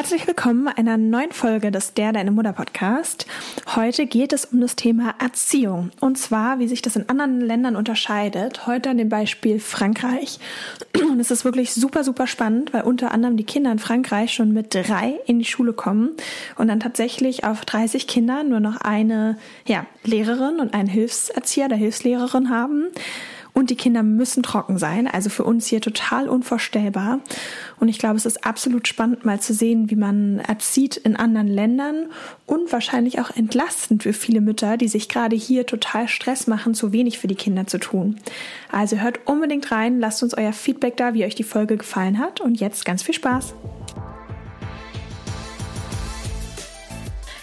Herzlich willkommen einer neuen Folge des Der Deine Mutter Podcast. Heute geht es um das Thema Erziehung und zwar, wie sich das in anderen Ländern unterscheidet. Heute an dem Beispiel Frankreich. Und es ist wirklich super, super spannend, weil unter anderem die Kinder in Frankreich schon mit drei in die Schule kommen und dann tatsächlich auf 30 Kinder nur noch eine ja, Lehrerin und einen Hilfserzieher der Hilfslehrerin haben und die Kinder müssen trocken sein. Also für uns hier total unvorstellbar. Und ich glaube, es ist absolut spannend, mal zu sehen, wie man erzieht in anderen Ländern und wahrscheinlich auch entlastend für viele Mütter, die sich gerade hier total Stress machen, zu wenig für die Kinder zu tun. Also hört unbedingt rein, lasst uns euer Feedback da, wie euch die Folge gefallen hat und jetzt ganz viel Spaß.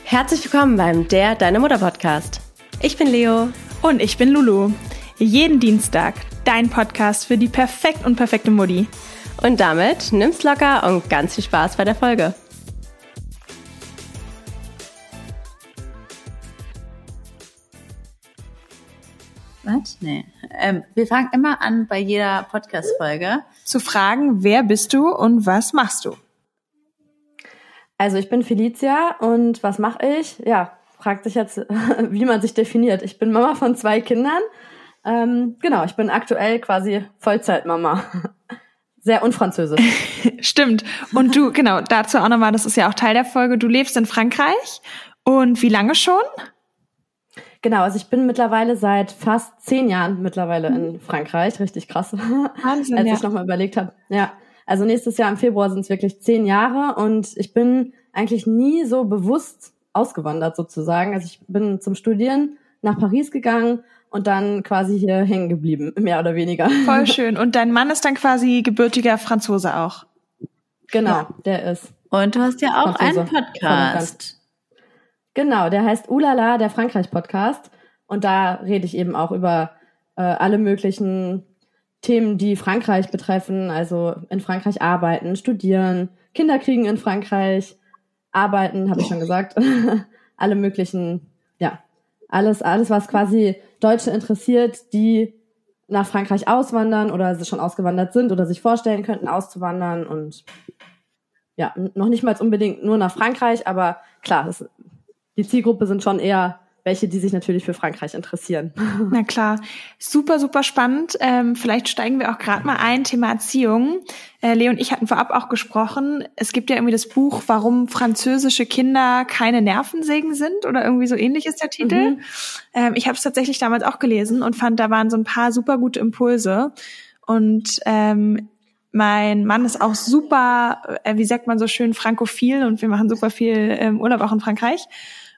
Herzlich willkommen beim Der Deine Mutter Podcast. Ich bin Leo. Und ich bin Lulu. Jeden Dienstag dein Podcast für die perfekt und perfekte Mutti. Und damit nimm's locker und ganz viel Spaß bei der Folge. Was? Nee. Ähm, wir fangen immer an bei jeder Podcast-Folge. Zu fragen, wer bist du und was machst du? Also ich bin Felicia und was mache ich? Ja, fragt sich jetzt, wie man sich definiert. Ich bin Mama von zwei Kindern ähm, genau, ich bin aktuell quasi Vollzeitmama. Sehr unfranzösisch. Stimmt. Und du, genau, dazu auch nochmal, das ist ja auch Teil der Folge, du lebst in Frankreich. Und wie lange schon? Genau, also ich bin mittlerweile seit fast zehn Jahren mittlerweile in Frankreich. Richtig krass. Wahnsinn, Als ja. ich nochmal überlegt habe. Ja, also nächstes Jahr im Februar sind es wirklich zehn Jahre und ich bin eigentlich nie so bewusst ausgewandert sozusagen. Also ich bin zum Studieren nach Paris gegangen und dann quasi hier hängen geblieben, mehr oder weniger. Voll schön. Und dein Mann ist dann quasi gebürtiger Franzose auch. Genau, ja. der ist. Und du hast ja auch Franzose. einen Podcast. Genau, der heißt Ulala, der Frankreich-Podcast. Und da rede ich eben auch über äh, alle möglichen Themen, die Frankreich betreffen. Also in Frankreich arbeiten, studieren, Kinder kriegen in Frankreich, arbeiten, habe ich schon gesagt. alle möglichen, ja, alles, alles, was quasi Deutsche interessiert, die nach Frankreich auswandern oder schon ausgewandert sind oder sich vorstellen könnten, auszuwandern und ja, noch nicht mal unbedingt nur nach Frankreich, aber klar, das, die Zielgruppe sind schon eher welche, die sich natürlich für Frankreich interessieren. Na klar, super, super spannend. Ähm, vielleicht steigen wir auch gerade mal ein, Thema Erziehung. Äh, Leo und ich hatten vorab auch gesprochen, es gibt ja irgendwie das Buch, warum französische Kinder keine Nervensägen sind oder irgendwie so ähnlich ist der Titel. Mhm. Ähm, ich habe es tatsächlich damals auch gelesen und fand, da waren so ein paar super gute Impulse. Und ähm, mein Mann ist auch super, äh, wie sagt man so schön, frankophil und wir machen super viel ähm, Urlaub auch in Frankreich.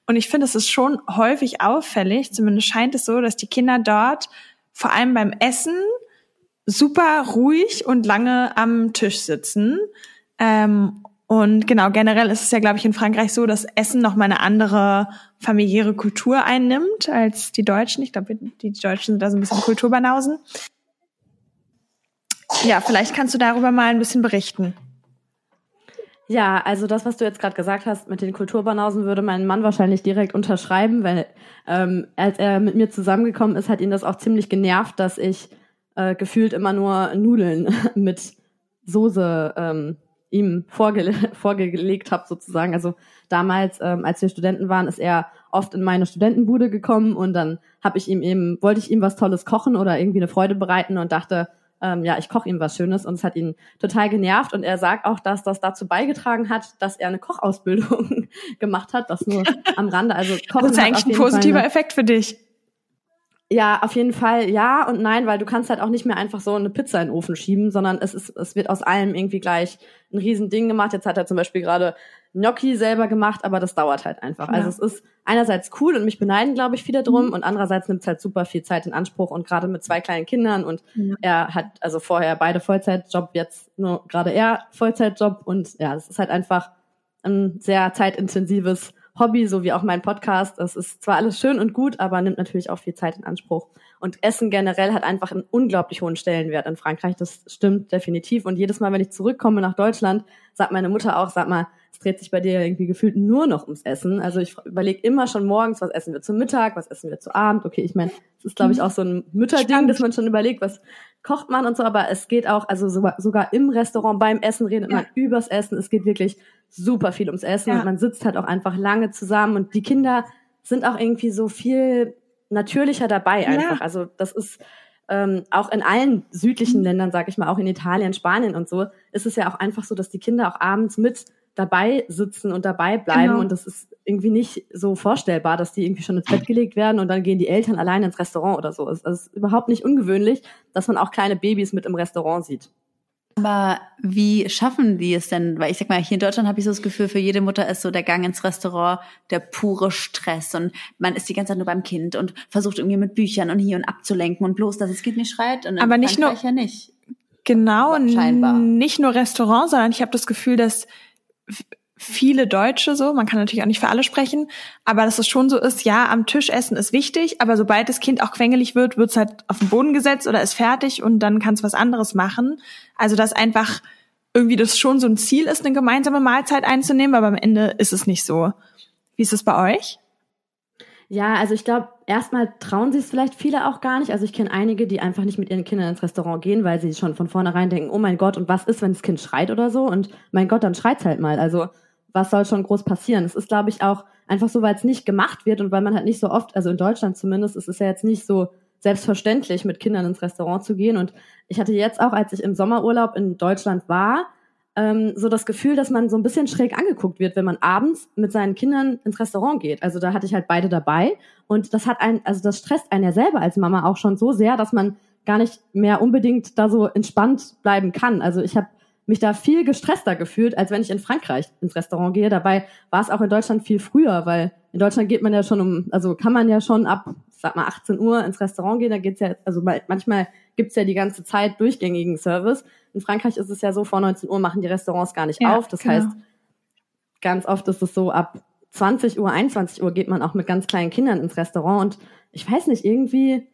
Und ich finde, es ist schon häufig auffällig, zumindest scheint es so, dass die Kinder dort vor allem beim Essen super ruhig und lange am Tisch sitzen. Ähm, und genau, generell ist es ja, glaube ich, in Frankreich so, dass Essen noch mal eine andere familiäre Kultur einnimmt als die Deutschen. Ich glaube, die Deutschen sind da so ein bisschen Kulturbanausen. Ja, vielleicht kannst du darüber mal ein bisschen berichten. Ja, also das, was du jetzt gerade gesagt hast mit den Kulturbanausen, würde mein Mann wahrscheinlich direkt unterschreiben, weil ähm, als er mit mir zusammengekommen ist, hat ihn das auch ziemlich genervt, dass ich äh, gefühlt immer nur Nudeln mit Soße ähm, ihm vorge vorgelegt habe sozusagen. Also damals, ähm, als wir Studenten waren, ist er oft in meine Studentenbude gekommen und dann habe ich ihm eben, wollte ich ihm was Tolles kochen oder irgendwie eine Freude bereiten und dachte, ähm, ja, ich koche ihm was Schönes und es hat ihn total genervt und er sagt auch, dass das dazu beigetragen hat, dass er eine Kochausbildung gemacht hat, das nur am Rande. Also Kochen das ist eigentlich ein positiver Effekt für dich. Ja, auf jeden Fall ja und nein, weil du kannst halt auch nicht mehr einfach so eine Pizza in den Ofen schieben, sondern es ist, es wird aus allem irgendwie gleich ein Riesending gemacht. Jetzt hat er zum Beispiel gerade Gnocchi selber gemacht, aber das dauert halt einfach. Ja. Also es ist einerseits cool und mich beneiden, glaube ich, viele drum mhm. und andererseits nimmt es halt super viel Zeit in Anspruch und gerade mit zwei kleinen Kindern und ja. er hat also vorher beide Vollzeitjob, jetzt nur gerade er Vollzeitjob und ja, es ist halt einfach ein sehr zeitintensives Hobby, so wie auch mein Podcast. Es ist zwar alles schön und gut, aber nimmt natürlich auch viel Zeit in Anspruch. Und Essen generell hat einfach einen unglaublich hohen Stellenwert in Frankreich. Das stimmt definitiv. Und jedes Mal, wenn ich zurückkomme nach Deutschland, sagt meine Mutter auch, sag mal, es dreht sich bei dir irgendwie gefühlt nur noch ums Essen. Also ich überlege immer schon morgens, was essen wir zum Mittag, was essen wir zu Abend. Okay, ich meine, es ist, glaube ich, auch so ein Mütterding, dass man schon überlegt, was kocht man und so, aber es geht auch, also sogar, sogar im Restaurant beim Essen redet ja. man übers Essen. Es geht wirklich super viel ums Essen ja. und man sitzt halt auch einfach lange zusammen und die Kinder sind auch irgendwie so viel natürlicher dabei einfach. Ja. Also das ist ähm, auch in allen südlichen Ländern, sag ich mal, auch in Italien, Spanien und so, ist es ja auch einfach so, dass die Kinder auch abends mit dabei sitzen und dabei bleiben. Genau. Und das ist irgendwie nicht so vorstellbar, dass die irgendwie schon ins Bett gelegt werden und dann gehen die Eltern alleine ins Restaurant oder so. Es ist überhaupt nicht ungewöhnlich, dass man auch kleine Babys mit im Restaurant sieht. Aber wie schaffen die es denn? Weil ich sag mal, hier in Deutschland habe ich so das Gefühl, für jede Mutter ist so der Gang ins Restaurant der pure Stress und man ist die ganze Zeit nur beim Kind und versucht irgendwie mit Büchern und hier und abzulenken und bloß, dass das Kind nicht schreit. Und Aber nicht nur ja nicht. Genau, scheinbar. nicht nur Restaurant, sondern ich habe das Gefühl, dass viele Deutsche so, man kann natürlich auch nicht für alle sprechen, aber dass es schon so ist, ja, am Tisch essen ist wichtig, aber sobald das Kind auch quengelig wird, wird es halt auf den Boden gesetzt oder ist fertig und dann kann es was anderes machen. Also dass einfach irgendwie das schon so ein Ziel ist, eine gemeinsame Mahlzeit einzunehmen, aber am Ende ist es nicht so. Wie ist es bei euch? Ja, also ich glaube, erstmal trauen sich es vielleicht viele auch gar nicht. Also ich kenne einige, die einfach nicht mit ihren Kindern ins Restaurant gehen, weil sie schon von vornherein denken, oh mein Gott, und was ist, wenn das Kind schreit oder so? Und mein Gott, dann schreit's halt mal. Also was soll schon groß passieren? Es ist, glaube ich, auch einfach so, weil es nicht gemacht wird und weil man halt nicht so oft, also in Deutschland zumindest, ist es ja jetzt nicht so selbstverständlich, mit Kindern ins Restaurant zu gehen. Und ich hatte jetzt auch, als ich im Sommerurlaub in Deutschland war, ähm, so das Gefühl, dass man so ein bisschen schräg angeguckt wird, wenn man abends mit seinen Kindern ins Restaurant geht. Also da hatte ich halt beide dabei und das hat einen, also das stresst einen ja selber als Mama auch schon so sehr, dass man gar nicht mehr unbedingt da so entspannt bleiben kann. Also ich habe mich da viel gestresster gefühlt, als wenn ich in Frankreich ins Restaurant gehe. Dabei war es auch in Deutschland viel früher, weil in Deutschland geht man ja schon um, also kann man ja schon ab, sag mal, 18 Uhr ins Restaurant gehen. Da geht's ja, also manchmal gibt's ja die ganze Zeit durchgängigen Service. In Frankreich ist es ja so, vor 19 Uhr machen die Restaurants gar nicht ja, auf. Das genau. heißt, ganz oft ist es so, ab 20 Uhr, 21 Uhr geht man auch mit ganz kleinen Kindern ins Restaurant und ich weiß nicht, irgendwie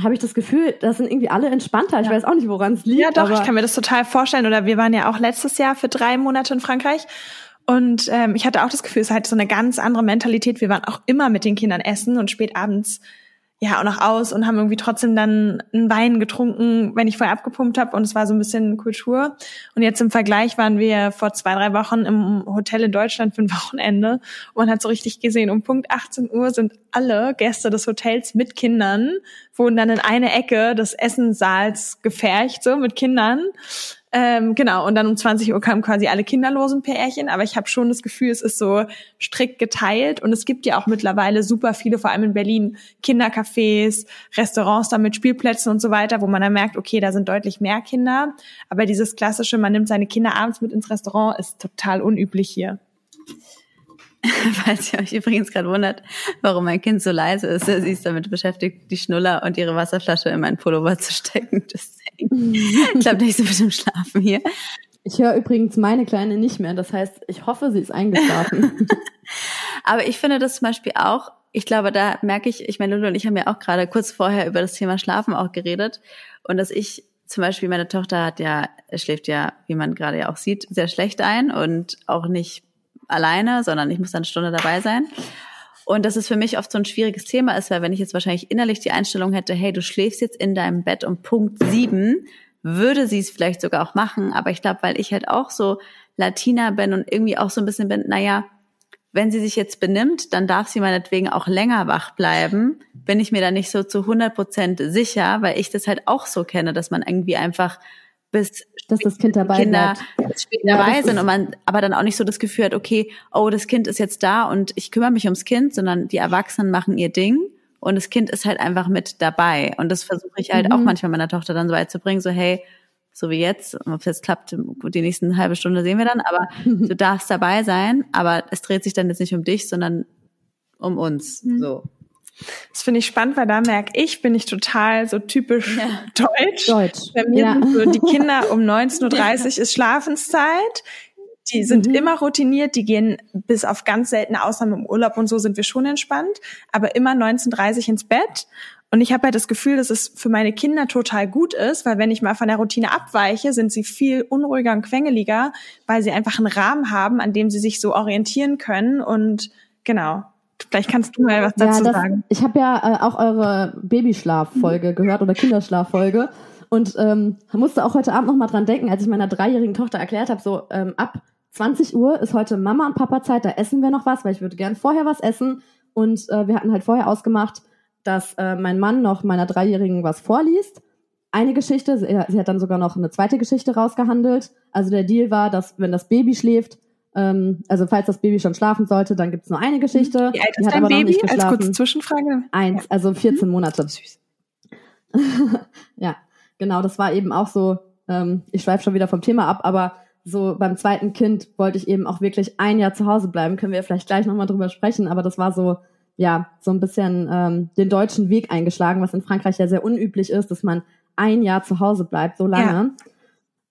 habe ich das Gefühl, das sind irgendwie alle entspannter. Ich ja. weiß auch nicht, woran es liegt. Ja, doch, ich kann mir das total vorstellen. Oder wir waren ja auch letztes Jahr für drei Monate in Frankreich. Und ähm, ich hatte auch das Gefühl, es ist halt so eine ganz andere Mentalität. Wir waren auch immer mit den Kindern essen und spät abends ja auch noch aus und haben irgendwie trotzdem dann einen Wein getrunken, wenn ich vorher abgepumpt habe und es war so ein bisschen Kultur. Und jetzt im Vergleich waren wir vor zwei, drei Wochen im Hotel in Deutschland für ein Wochenende und man hat so richtig gesehen, um Punkt 18 Uhr sind alle Gäste des Hotels mit Kindern, wurden dann in eine Ecke des Essenssaals gefercht, so mit Kindern. Ähm, genau, und dann um 20 Uhr kamen quasi alle kinderlosen Pärchen, aber ich habe schon das Gefühl, es ist so strikt geteilt und es gibt ja auch mittlerweile super viele, vor allem in Berlin, Kindercafés, Restaurants da mit Spielplätzen und so weiter, wo man dann merkt, okay, da sind deutlich mehr Kinder, aber dieses klassische, man nimmt seine Kinder abends mit ins Restaurant, ist total unüblich hier. Falls ihr euch übrigens gerade wundert, warum mein Kind so leise ist, sie ist damit beschäftigt, die Schnuller und ihre Wasserflasche in meinen Pullover zu stecken. Deswegen, ich glaube, der ist so bestimmt schlafen hier. Ich höre übrigens meine Kleine nicht mehr. Das heißt, ich hoffe, sie ist eingeschlafen. Aber ich finde das zum Beispiel auch, ich glaube, da merke ich, ich meine, Lulu und ich haben ja auch gerade kurz vorher über das Thema Schlafen auch geredet. Und dass ich zum Beispiel, meine Tochter hat ja, schläft ja, wie man gerade ja auch sieht, sehr schlecht ein und auch nicht alleine, sondern ich muss dann eine Stunde dabei sein. Und das ist für mich oft so ein schwieriges Thema ist, weil wenn ich jetzt wahrscheinlich innerlich die Einstellung hätte, hey, du schläfst jetzt in deinem Bett um Punkt sieben, würde sie es vielleicht sogar auch machen. Aber ich glaube, weil ich halt auch so Latina bin und irgendwie auch so ein bisschen bin, naja, wenn sie sich jetzt benimmt, dann darf sie meinetwegen auch länger wach bleiben. Bin ich mir da nicht so zu 100 Prozent sicher, weil ich das halt auch so kenne, dass man irgendwie einfach bis dass das Kind dabei Kinder später ja, dabei sind und man aber dann auch nicht so das Gefühl hat, okay, oh, das Kind ist jetzt da und ich kümmere mich ums Kind, sondern die Erwachsenen machen ihr Ding und das Kind ist halt einfach mit dabei und das versuche ich halt mhm. auch manchmal meiner Tochter dann so weit zu bringen, so hey, so wie jetzt, ob es jetzt klappt, die nächsten halbe Stunde sehen wir dann, aber du darfst dabei sein, aber es dreht sich dann jetzt nicht um dich, sondern um uns, mhm. so. Das finde ich spannend, weil da merke ich, bin ich total so typisch ja. deutsch. Deutsch. Bei mir ja. sind so die Kinder um 19.30 Uhr ist Schlafenszeit. Die sind mhm. immer routiniert, die gehen bis auf ganz seltene Ausnahmen im Urlaub und so sind wir schon entspannt, aber immer 19.30 Uhr ins Bett. Und ich habe halt das Gefühl, dass es für meine Kinder total gut ist, weil wenn ich mal von der Routine abweiche, sind sie viel unruhiger und quengeliger, weil sie einfach einen Rahmen haben, an dem sie sich so orientieren können. Und genau, Vielleicht kannst du mal was dazu ja, das, sagen. Ich habe ja äh, auch eure Babyschlaffolge gehört oder Kinderschlaffolge. Und ähm, musste auch heute Abend noch mal dran denken, als ich meiner dreijährigen Tochter erklärt habe, so ähm, ab 20 Uhr ist heute Mama und Papa Zeit, da essen wir noch was, weil ich würde gern vorher was essen. Und äh, wir hatten halt vorher ausgemacht, dass äh, mein Mann noch meiner Dreijährigen was vorliest. Eine Geschichte, sie, sie hat dann sogar noch eine zweite Geschichte rausgehandelt. Also der Deal war, dass wenn das Baby schläft, ähm, also falls das Baby schon schlafen sollte, dann gibt's nur eine Geschichte. Wie alt ist dein Baby? Als kurze Zwischenfrage. Eins, also 14 mhm. Monate. Süß. ja, genau, das war eben auch so, ähm, ich schweife schon wieder vom Thema ab, aber so beim zweiten Kind wollte ich eben auch wirklich ein Jahr zu Hause bleiben. Können wir vielleicht gleich nochmal drüber sprechen, aber das war so, ja, so ein bisschen ähm, den deutschen Weg eingeschlagen, was in Frankreich ja sehr unüblich ist, dass man ein Jahr zu Hause bleibt, so lange. Ja.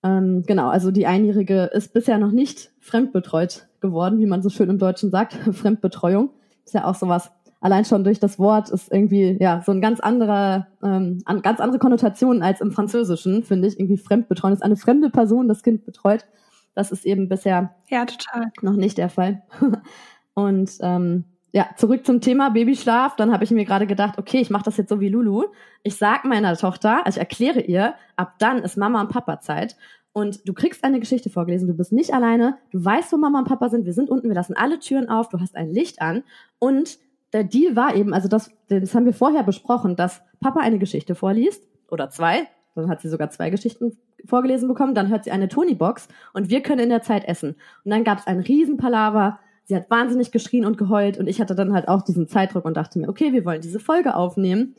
Ähm, genau, also die Einjährige ist bisher noch nicht fremdbetreut geworden, wie man so schön im Deutschen sagt. Fremdbetreuung ist ja auch sowas. Allein schon durch das Wort ist irgendwie ja so ein ganz anderer, ähm, ganz andere Konnotation als im Französischen, finde ich. Irgendwie Fremdbetreuung ist eine fremde Person das Kind betreut. Das ist eben bisher ja, total. noch nicht der Fall. Und ähm, ja, zurück zum Thema Babyschlaf. Dann habe ich mir gerade gedacht, okay, ich mache das jetzt so wie Lulu. Ich sag meiner Tochter, also ich erkläre ihr, ab dann ist Mama und Papa Zeit. Und du kriegst eine Geschichte vorgelesen, du bist nicht alleine, du weißt, wo Mama und Papa sind, wir sind unten, wir lassen alle Türen auf, du hast ein Licht an. Und der Deal war eben, also das, das haben wir vorher besprochen, dass Papa eine Geschichte vorliest, oder zwei, dann hat sie sogar zwei Geschichten vorgelesen bekommen, dann hört sie eine Tony-Box und wir können in der Zeit essen. Und dann gab es ein Riesenpalaver, sie hat wahnsinnig geschrien und geheult und ich hatte dann halt auch diesen Zeitdruck und dachte mir, okay, wir wollen diese Folge aufnehmen.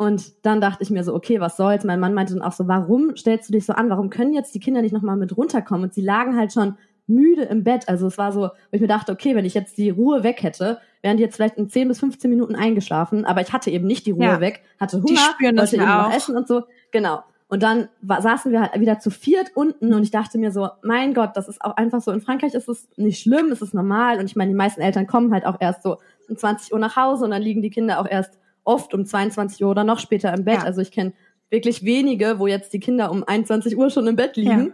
Und dann dachte ich mir so, okay, was soll's? Mein Mann meinte dann auch so, warum stellst du dich so an? Warum können jetzt die Kinder nicht nochmal mit runterkommen? Und sie lagen halt schon müde im Bett. Also es war so, wo ich mir dachte, okay, wenn ich jetzt die Ruhe weg hätte, wären die jetzt vielleicht in 10 bis 15 Minuten eingeschlafen. Aber ich hatte eben nicht die Ruhe ja. weg, hatte Hunger, wollte eben auch. noch essen und so. Genau. Und dann war, saßen wir halt wieder zu viert unten und ich dachte mir so, mein Gott, das ist auch einfach so. In Frankreich ist es nicht schlimm, es ist normal. Und ich meine, die meisten Eltern kommen halt auch erst so um 20 Uhr nach Hause und dann liegen die Kinder auch erst oft um 22 Uhr oder noch später im Bett. Ja. Also ich kenne wirklich wenige, wo jetzt die Kinder um 21 Uhr schon im Bett liegen. Ja.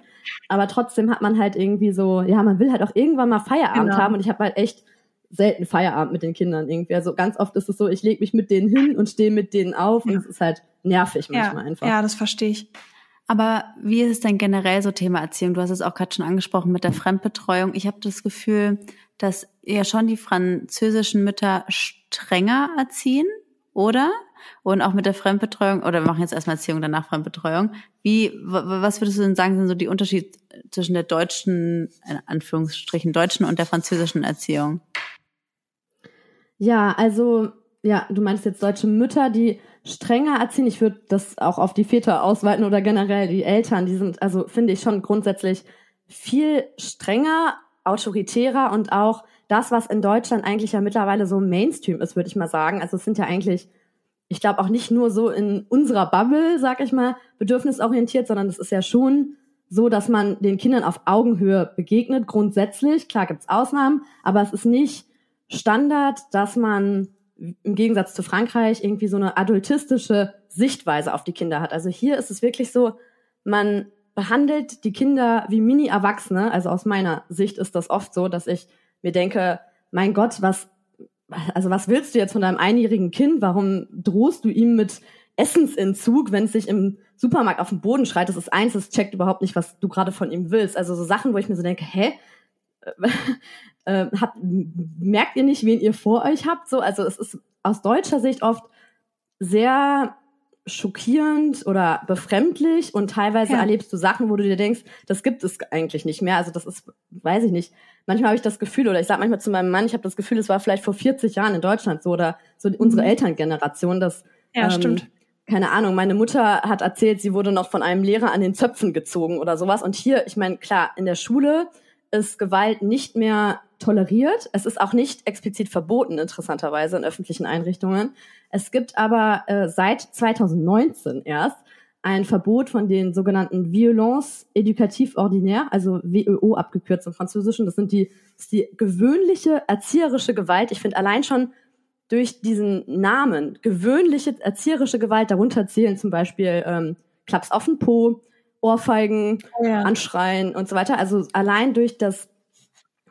Aber trotzdem hat man halt irgendwie so, ja, man will halt auch irgendwann mal Feierabend genau. haben und ich habe halt echt selten Feierabend mit den Kindern irgendwie. Also ganz oft ist es so, ich lege mich mit denen hin und stehe mit denen auf ja. und es ist halt nervig manchmal ja. einfach. Ja, das verstehe ich. Aber wie ist es denn generell so Thema Erziehung? Du hast es auch gerade schon angesprochen mit der Fremdbetreuung. Ich habe das Gefühl, dass ja schon die französischen Mütter strenger erziehen, oder? Und auch mit der Fremdbetreuung, oder wir machen jetzt erstmal Erziehung, danach Fremdbetreuung. Wie, was würdest du denn sagen, sind so die Unterschiede zwischen der deutschen, in Anführungsstrichen, deutschen und der französischen Erziehung? Ja, also, ja, du meinst jetzt deutsche Mütter, die strenger erziehen. Ich würde das auch auf die Väter ausweiten oder generell die Eltern. Die sind, also finde ich schon grundsätzlich viel strenger, autoritärer und auch das, was in Deutschland eigentlich ja mittlerweile so Mainstream ist, würde ich mal sagen. Also es sind ja eigentlich, ich glaube auch nicht nur so in unserer Bubble, sag ich mal, bedürfnisorientiert, sondern es ist ja schon so, dass man den Kindern auf Augenhöhe begegnet, grundsätzlich. Klar gibt's Ausnahmen, aber es ist nicht Standard, dass man im Gegensatz zu Frankreich irgendwie so eine adultistische Sichtweise auf die Kinder hat. Also hier ist es wirklich so, man behandelt die Kinder wie Mini-Erwachsene. Also aus meiner Sicht ist das oft so, dass ich mir denke, mein Gott, was, also was willst du jetzt von deinem einjährigen Kind? Warum drohst du ihm mit Essensentzug, wenn es sich im Supermarkt auf den Boden schreit? Das ist eins, das checkt überhaupt nicht, was du gerade von ihm willst. Also so Sachen, wo ich mir so denke, hä? Äh, habt, merkt ihr nicht, wen ihr vor euch habt? So, also es ist aus deutscher Sicht oft sehr schockierend oder befremdlich und teilweise ja. erlebst du Sachen, wo du dir denkst, das gibt es eigentlich nicht mehr. Also das ist, weiß ich nicht. Manchmal habe ich das Gefühl, oder ich sage manchmal zu meinem Mann, ich habe das Gefühl, es war vielleicht vor 40 Jahren in Deutschland so oder so unsere mhm. Elterngeneration, dass ja, ähm, stimmt. keine Ahnung, meine Mutter hat erzählt, sie wurde noch von einem Lehrer an den Zöpfen gezogen oder sowas. Und hier, ich meine, klar, in der Schule ist Gewalt nicht mehr toleriert. Es ist auch nicht explizit verboten, interessanterweise, in öffentlichen Einrichtungen. Es gibt aber äh, seit 2019 erst ein Verbot von den sogenannten Violence éducative ordinaire, also WEO abgekürzt im Französischen. Das sind die, das ist die gewöhnliche erzieherische Gewalt. Ich finde allein schon durch diesen Namen gewöhnliche erzieherische Gewalt darunter zählen zum Beispiel ähm, Klaps auf den Po, Ohrfeigen, ja. Anschreien und so weiter. Also allein durch das,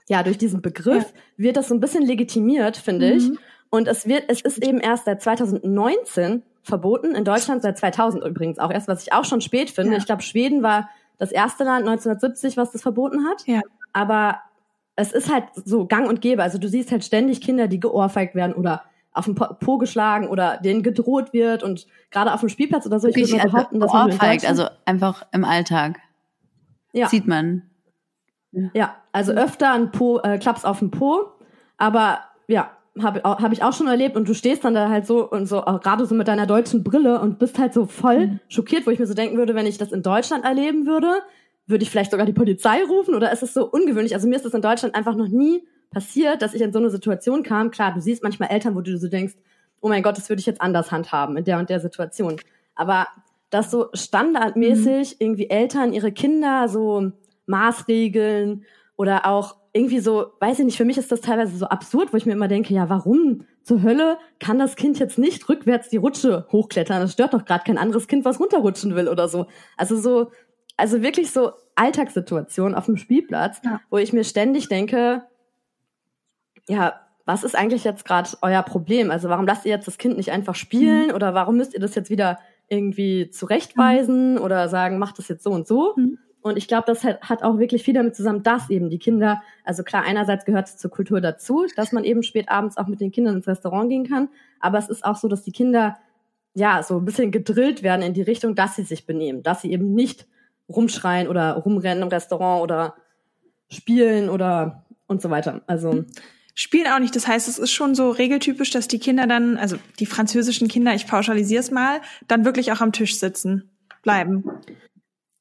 ja, durch diesen Begriff ja. wird das so ein bisschen legitimiert, finde mhm. ich. Und es wird, es ist eben erst seit 2019 verboten. In Deutschland seit 2000 übrigens auch erst, was ich auch schon spät finde. Ja. Ich glaube, Schweden war das erste Land 1970, was das verboten hat. Ja. Aber es ist halt so gang und gäbe. Also du siehst halt ständig Kinder, die geohrfeigt werden oder auf den Po geschlagen oder denen gedroht wird und gerade auf dem Spielplatz oder so. Ich würde mal behaupten, dass man Deutschland- also einfach im Alltag. ja. Sieht man. Ja, also öfter ein Po, äh, Klaps auf dem Po, aber ja, habe hab ich auch schon erlebt und du stehst dann da halt so und so, gerade so mit deiner deutschen Brille und bist halt so voll schockiert, wo ich mir so denken würde, wenn ich das in Deutschland erleben würde, würde ich vielleicht sogar die Polizei rufen oder ist es so ungewöhnlich? Also mir ist das in Deutschland einfach noch nie passiert, dass ich in so eine Situation kam. Klar, du siehst manchmal Eltern, wo du so denkst, oh mein Gott, das würde ich jetzt anders handhaben in der und der Situation. Aber dass so standardmäßig irgendwie Eltern ihre Kinder so Maßregeln oder auch irgendwie so, weiß ich nicht, für mich ist das teilweise so absurd, wo ich mir immer denke, ja, warum zur Hölle kann das Kind jetzt nicht rückwärts die Rutsche hochklettern? Das stört doch gerade kein anderes Kind, was runterrutschen will oder so. Also so, also wirklich so Alltagssituationen auf dem Spielplatz, Ja. wo ich mir ständig denke, ja, was ist eigentlich jetzt gerade euer Problem? Also warum lasst ihr jetzt das Kind nicht einfach spielen oder warum müsst ihr das jetzt wieder irgendwie zurechtweisen oder sagen, macht das jetzt so und so? Mhm. Und ich glaube, das hat, hat auch wirklich viel damit zusammen, dass eben die Kinder, also klar, einerseits gehört es zur Kultur dazu, dass man eben spät abends auch mit den Kindern ins Restaurant gehen kann, aber es ist auch so, dass die Kinder ja so ein bisschen gedrillt werden in die Richtung, dass sie sich benehmen, dass sie eben nicht rumschreien oder rumrennen im Restaurant oder spielen oder und so weiter. Also Spielen auch nicht. Das heißt, es ist schon so regeltypisch, dass die Kinder dann, also die französischen Kinder, ich pauschalisiere es mal, dann wirklich auch am Tisch sitzen bleiben.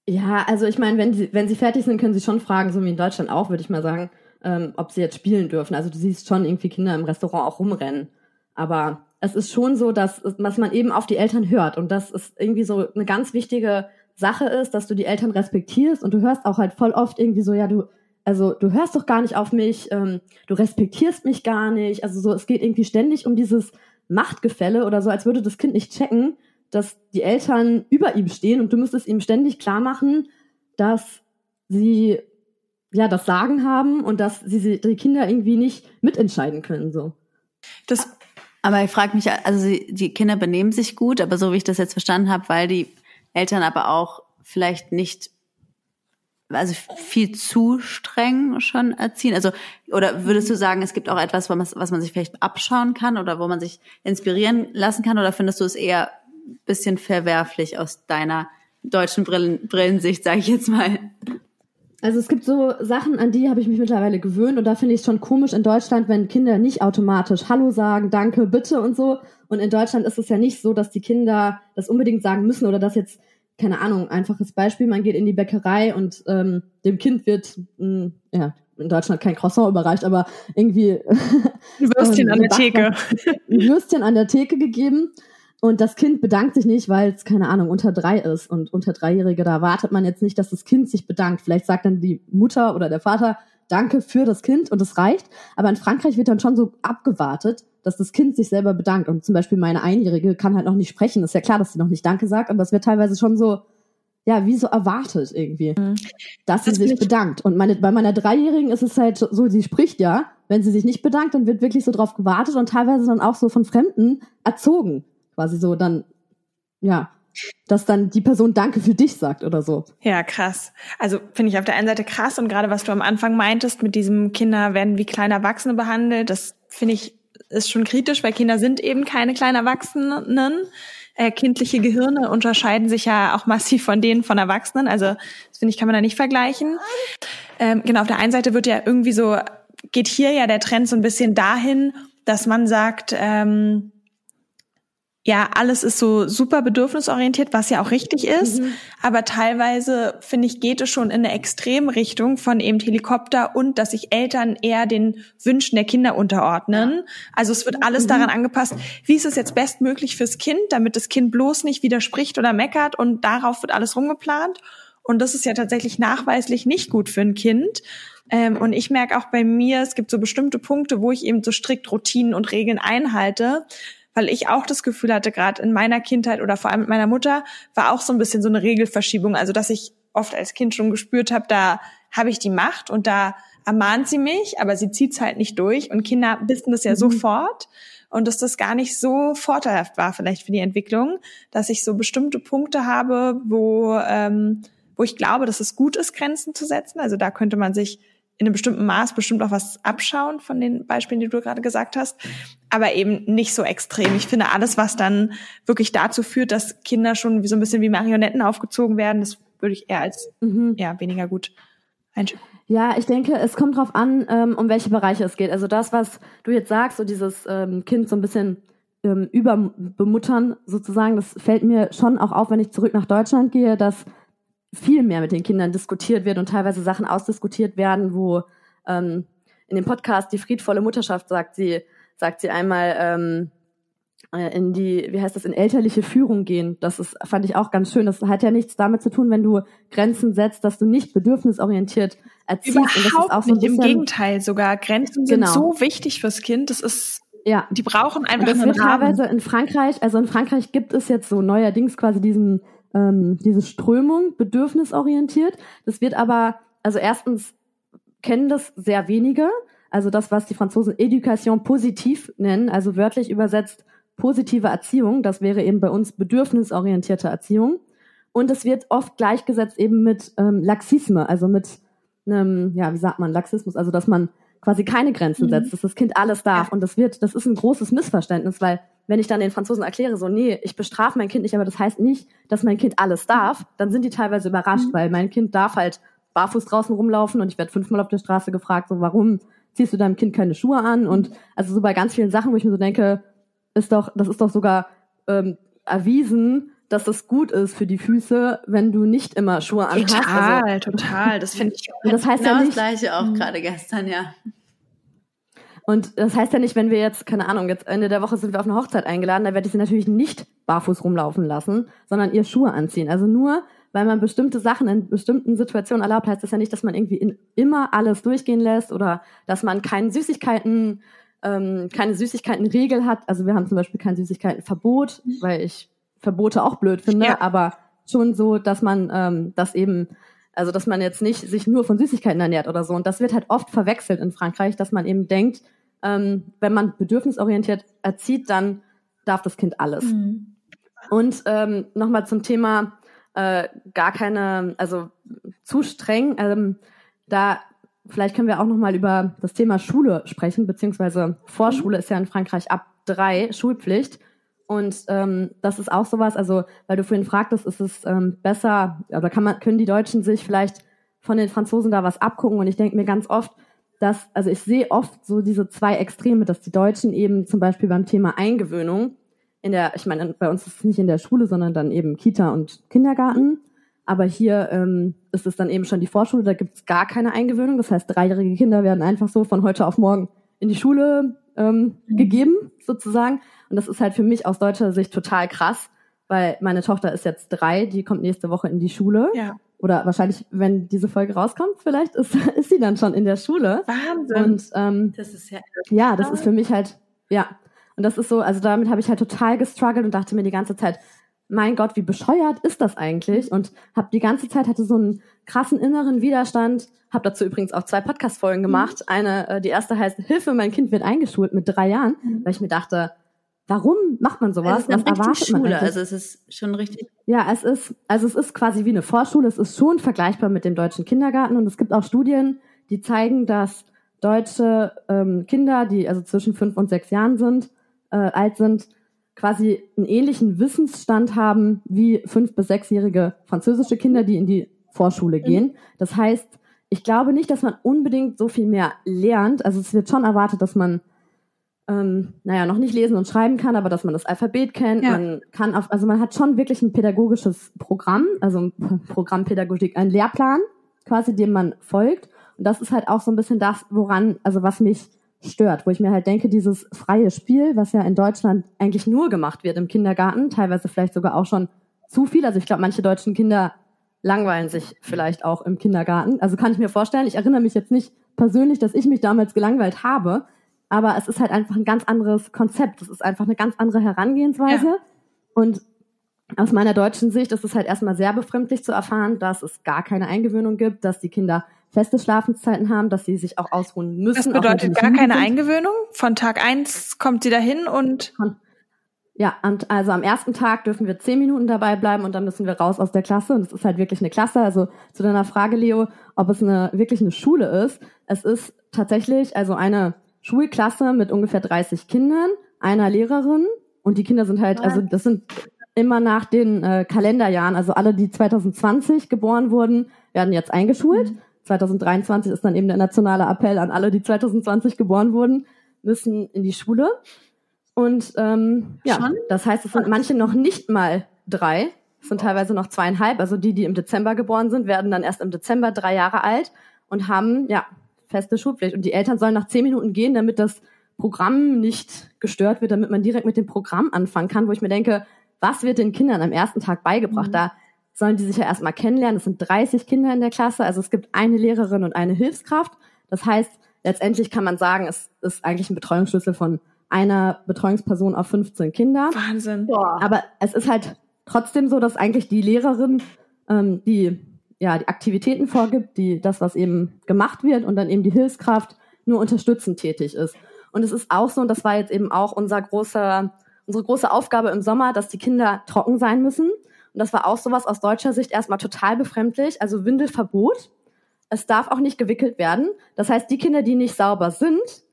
Ja, also ich meine, wenn, sie, wenn sie fertig sind, können sie schon fragen, so wie in Deutschland auch, würde ich mal sagen, ähm, ob sie jetzt spielen dürfen. Also du siehst schon irgendwie Kinder im Restaurant auch rumrennen. Aber es ist schon so, dass, dass man eben auf die Eltern hört und dass es irgendwie so eine ganz wichtige Sache ist, dass du die Eltern respektierst und du hörst auch halt voll oft irgendwie so, ja, du, also du hörst doch gar nicht auf mich, ähm, du respektierst mich gar nicht. Also so, es geht irgendwie ständig um dieses Machtgefälle oder so, als würde das Kind nicht checken, dass die Eltern über ihm stehen und du müsstest ihm ständig klar machen, dass sie ja das Sagen haben und dass sie die Kinder irgendwie nicht mitentscheiden können so. Das, Aber ich frage mich, also die Kinder benehmen sich gut, aber so wie ich das jetzt verstanden habe, weil die Eltern aber auch vielleicht nicht, also viel zu streng schon erziehen. Also oder würdest du sagen, es gibt auch etwas, was man, was man sich vielleicht abschauen kann oder wo man sich inspirieren lassen kann? Oder findest du es eher ein bisschen verwerflich aus deiner deutschen Brillen, Brillensicht, sage ich jetzt mal? Also es gibt so Sachen, an die habe ich mich mittlerweile gewöhnt und da finde ich es schon komisch in Deutschland, wenn Kinder nicht automatisch Hallo sagen, Danke, bitte und so. Und in Deutschland ist es ja nicht so, dass die Kinder das unbedingt sagen müssen oder dass jetzt, keine Ahnung, einfaches Beispiel, man geht in die Bäckerei und ähm, dem Kind wird, mh, ja, in Deutschland kein Croissant überreicht, aber irgendwie ein Würstchen Ähm, an der. Theke. ein Würstchen an der Theke gegeben und das Kind bedankt sich nicht, weil es, keine Ahnung, unter drei ist und unter Dreijährige, da wartet man jetzt nicht, dass das Kind sich bedankt. Vielleicht sagt dann die Mutter oder der Vater Danke für das Kind und es reicht. Aber in Frankreich wird dann schon so abgewartet, dass das Kind sich selber bedankt. Und zum Beispiel meine Einjährige kann halt noch nicht sprechen. Ist ja klar, dass sie noch nicht Danke sagt, aber es wird teilweise schon so, ja, wie so erwartet irgendwie, dass sie Das sich bedankt. Und meine, bei meiner Dreijährigen ist es halt so, sie spricht ja. Wenn sie sich nicht bedankt, dann wird wirklich so drauf gewartet und teilweise dann auch so von Fremden erzogen. Quasi so dann, ja, dass dann die Person Danke für dich sagt oder so. Ja, krass. Also finde ich auf der einen Seite krass und gerade was du am Anfang meintest, mit diesem Kinder werden wie kleine Erwachsene behandelt, das finde ich ist schon kritisch, weil Kinder sind eben keine kleinen Erwachsenen. Äh, kindliche Gehirne unterscheiden sich ja auch massiv von denen von Erwachsenen. Also das finde ich, kann man da nicht vergleichen. Ähm, genau, auf der einen Seite wird ja irgendwie so, geht hier ja der Trend so ein bisschen dahin, dass man sagt, ähm, ja, alles ist so super bedürfnisorientiert, was ja auch richtig ist. Aber teilweise, finde ich, geht es schon in eine Extremrichtung von eben Helikopter und dass sich Eltern eher den Wünschen der Kinder unterordnen. Also es wird alles daran angepasst, wie ist es jetzt bestmöglich fürs Kind, damit das Kind bloß nicht widerspricht oder meckert und darauf wird alles rumgeplant. Und das ist ja tatsächlich nachweislich nicht gut für ein Kind. Ähm, und ich merke auch bei mir, es gibt so bestimmte Punkte, wo ich eben so strikt Routinen und Regeln einhalte, weil ich auch das Gefühl hatte, gerade in meiner Kindheit oder vor allem mit meiner Mutter, war auch so ein bisschen so eine Regelverschiebung. Also dass ich oft als Kind schon gespürt habe, da habe ich die Macht und da ermahnt sie mich, aber sie zieht's halt nicht durch und Kinder wissen das ja mhm. sofort und dass das gar nicht so vorteilhaft war vielleicht für die Entwicklung, dass ich so bestimmte Punkte habe, wo ähm, wo ich glaube, dass es gut ist, Grenzen zu setzen. Also da könnte man sich in einem bestimmten Maß bestimmt auch was abschauen von den Beispielen, die du gerade gesagt hast, aber eben nicht so extrem. Ich finde alles, was dann wirklich dazu führt, dass Kinder schon wie so ein bisschen wie Marionetten aufgezogen werden, das würde ich eher als mhm. ja weniger gut einschätzen. Ja, ich denke, es kommt drauf an, ähm, um welche Bereiche es geht. Also das, was du jetzt sagst, so dieses ähm, Kind so ein bisschen ähm, überbemuttern sozusagen, das fällt mir schon auch auf, wenn ich zurück nach Deutschland gehe, dass viel mehr mit den Kindern diskutiert wird und teilweise Sachen ausdiskutiert werden, wo ähm, in dem Podcast die friedvolle Mutterschaft sagt sie, sagt sie einmal ähm, äh, in die, wie heißt das, in elterliche Führung gehen. Das ist, fand ich auch ganz schön. Das hat ja nichts damit zu tun, wenn du Grenzen setzt, dass du nicht bedürfnisorientiert erziehst. Überhaupt und das ist auch so ein bisschen, Im Gegenteil sogar. Grenzen sind genau. so wichtig fürs Kind. Das ist ja. Die brauchen einfach und das wird teilweise in Frankreich, also in Frankreich gibt es jetzt so neuerdings quasi diesen ähm, diese Strömung bedürfnisorientiert. Das wird aber, also erstens kennen das sehr wenige. Also das, was die Franzosen Education positiv nennen, also wörtlich übersetzt positive Erziehung, das wäre eben bei uns bedürfnisorientierte Erziehung. Und es wird oft gleichgesetzt eben mit ähm, Laxisme, also mit einem, ja, wie sagt man, Laxismus, also dass man quasi keine Grenzen mhm. setzt, dass das Kind alles darf. Und das wird, das ist ein großes Missverständnis, weil wenn ich dann den Franzosen erkläre, so, nee, ich bestrafe mein Kind nicht, aber das heißt nicht, dass mein Kind alles darf, dann sind die teilweise überrascht, mhm. weil mein Kind darf halt barfuß draußen rumlaufen und ich werde fünfmal auf der Straße gefragt, so, warum ziehst du deinem Kind keine Schuhe an? Und also so bei ganz vielen Sachen, wo ich mir so denke, ist doch, das ist doch sogar ähm, erwiesen, dass das gut ist für die Füße, wenn du nicht immer Schuhe anhast. Total, also, total. Das finde ich. Das heißt genau ja nicht, das gleiche auch mhm. gerade gestern, ja. Und das heißt ja nicht, wenn wir jetzt, keine Ahnung, jetzt Ende der Woche sind wir auf eine Hochzeit eingeladen, da werde ich sie natürlich nicht barfuß rumlaufen lassen, sondern ihr Schuhe anziehen. Also nur, weil man bestimmte Sachen in bestimmten Situationen erlaubt, heißt das ja nicht, dass man irgendwie in, immer alles durchgehen lässt oder dass man keine Süßigkeiten, ähm, keine Süßigkeitenregel hat. Also wir haben zum Beispiel kein Süßigkeitenverbot, weil ich Verbote auch blöd finde, ja. aber schon so, dass man ähm, das eben also, dass man jetzt nicht sich nur von Süßigkeiten ernährt oder so. Und das wird halt oft verwechselt in Frankreich, dass man eben denkt, ähm, wenn man bedürfnisorientiert erzieht, dann darf das Kind alles. Mhm. Und ähm, nochmal zum Thema äh, gar keine, also zu streng. Ähm, da vielleicht können wir auch nochmal über das Thema Schule sprechen, beziehungsweise Vorschule mhm. ist ja in Frankreich ab drei Schulpflicht. Und ähm, das ist auch sowas, also weil du vorhin fragtest, ist es ähm, besser, oder kann man, können die Deutschen sich vielleicht von den Franzosen da was abgucken? Und ich denke mir ganz oft, dass, also ich sehe oft so diese zwei Extreme, dass die Deutschen eben zum Beispiel beim Thema Eingewöhnung in der, ich meine, bei uns ist es nicht in der Schule, sondern dann eben Kita und Kindergarten. Aber hier ähm, ist es dann eben schon die Vorschule, da gibt es gar keine Eingewöhnung. Das heißt, dreijährige Kinder werden einfach so von heute auf morgen in die Schule ähm, mhm. gegeben, sozusagen. Und das ist halt für mich aus deutscher Sicht total krass, weil meine Tochter ist jetzt drei, die kommt nächste Woche in die Schule. Ja. Oder wahrscheinlich, wenn diese Folge rauskommt, vielleicht ist, ist sie dann schon in der Schule. Wahnsinn. Und ähm, das ist ja, ja, das ist für mich halt, ja. Und das ist so, also damit habe ich halt total gestruggelt und dachte mir die ganze Zeit, mein Gott, wie bescheuert ist das eigentlich? Und habe die ganze Zeit hatte so einen krassen inneren Widerstand. Habe dazu übrigens auch zwei Podcast-Folgen mhm. gemacht. Mhm. Eine, äh, die erste heißt Hilfe, mein Kind wird eingeschult mit drei Jahren, mhm. weil ich mir dachte, Warum macht man sowas? Es ist Was erwartet Schule, man also es ist schon richtig. Ja, es ist, also es ist quasi wie eine Vorschule. Es ist schon vergleichbar mit dem deutschen Kindergarten und es gibt auch Studien, die zeigen, dass deutsche ähm, Kinder, die also zwischen fünf und sechs Jahren sind, äh, alt sind, quasi einen ähnlichen Wissensstand haben wie fünf bis sechsjährige französische Kinder, die in die Vorschule mhm. gehen. Das heißt, ich glaube nicht, dass man unbedingt so viel mehr lernt. Also es wird schon erwartet, dass man ähm, naja, noch nicht lesen und schreiben kann, aber dass man das Alphabet kennt. Ja. Man kann auf, also man hat schon wirklich ein pädagogisches Programm, also ein Programmpädagogik, ein Lehrplan quasi, dem man folgt. Und das ist halt auch so ein bisschen das, woran, also was mich stört, wo ich mir halt denke, dieses freie Spiel, was ja in Deutschland eigentlich nur gemacht wird im Kindergarten, teilweise vielleicht sogar auch schon zu viel. Also ich glaube, manche deutschen Kinder langweilen sich vielleicht auch im Kindergarten. Also kann ich mir vorstellen, ich erinnere mich jetzt nicht persönlich, dass ich mich damals gelangweilt habe, aber es ist halt einfach ein ganz anderes Konzept. Es ist einfach eine ganz andere Herangehensweise. Ja. Und aus meiner deutschen Sicht ist es halt erstmal sehr befremdlich zu erfahren, dass es gar keine Eingewöhnung gibt, dass die Kinder feste Schlafenszeiten haben, dass sie sich auch ausruhen müssen. Das bedeutet gar keine sind. Eingewöhnung? Von Tag eins kommt sie dahin und... Ja, und also am ersten Tag dürfen wir zehn Minuten dabei bleiben und dann müssen wir raus aus der Klasse. Und es ist halt wirklich eine Klasse. Also zu deiner Frage, Leo, ob es eine wirklich eine Schule ist. Es ist tatsächlich also eine Schulklasse mit ungefähr 30 Kindern, einer Lehrerin und die Kinder sind halt, also das sind immer nach den äh, Kalenderjahren, also alle, die 2020 geboren wurden, werden jetzt eingeschult. Mhm. 2023 ist dann eben der nationale Appell an alle, die 2020 geboren wurden, müssen in die Schule. Und ähm, ja, Schon? das heißt, es sind manche noch nicht mal drei, es sind teilweise noch zweieinhalb. Also die, die im Dezember geboren sind, werden dann erst im Dezember drei Jahre alt und haben ja feste Schulpflicht. Und die Eltern sollen nach zehn Minuten gehen, damit das Programm nicht gestört wird, damit man direkt mit dem Programm anfangen kann, wo ich mir denke, was wird den Kindern am ersten Tag beigebracht? Mhm. Da sollen die sich ja erstmal kennenlernen. Es sind 30 Kinder in der Klasse, also es gibt eine Lehrerin und eine Hilfskraft. Das heißt, letztendlich kann man sagen, es ist eigentlich ein Betreuungsschlüssel von einer Betreuungsperson auf 15 Kinder. Wahnsinn. Boah. Aber es ist halt trotzdem so, dass eigentlich die Lehrerin ähm, die ja die Aktivitäten vorgibt, die das, was eben gemacht wird, und dann eben die Hilfskraft nur unterstützend tätig ist. Und es ist auch so, und das war jetzt eben auch unser großer, unsere große Aufgabe im Sommer, dass die Kinder trocken sein müssen. Und das war auch sowas aus deutscher Sicht erstmal total befremdlich. Also Windelverbot. Es darf auch nicht gewickelt werden. Das heißt, die Kinder, die nicht sauber sind,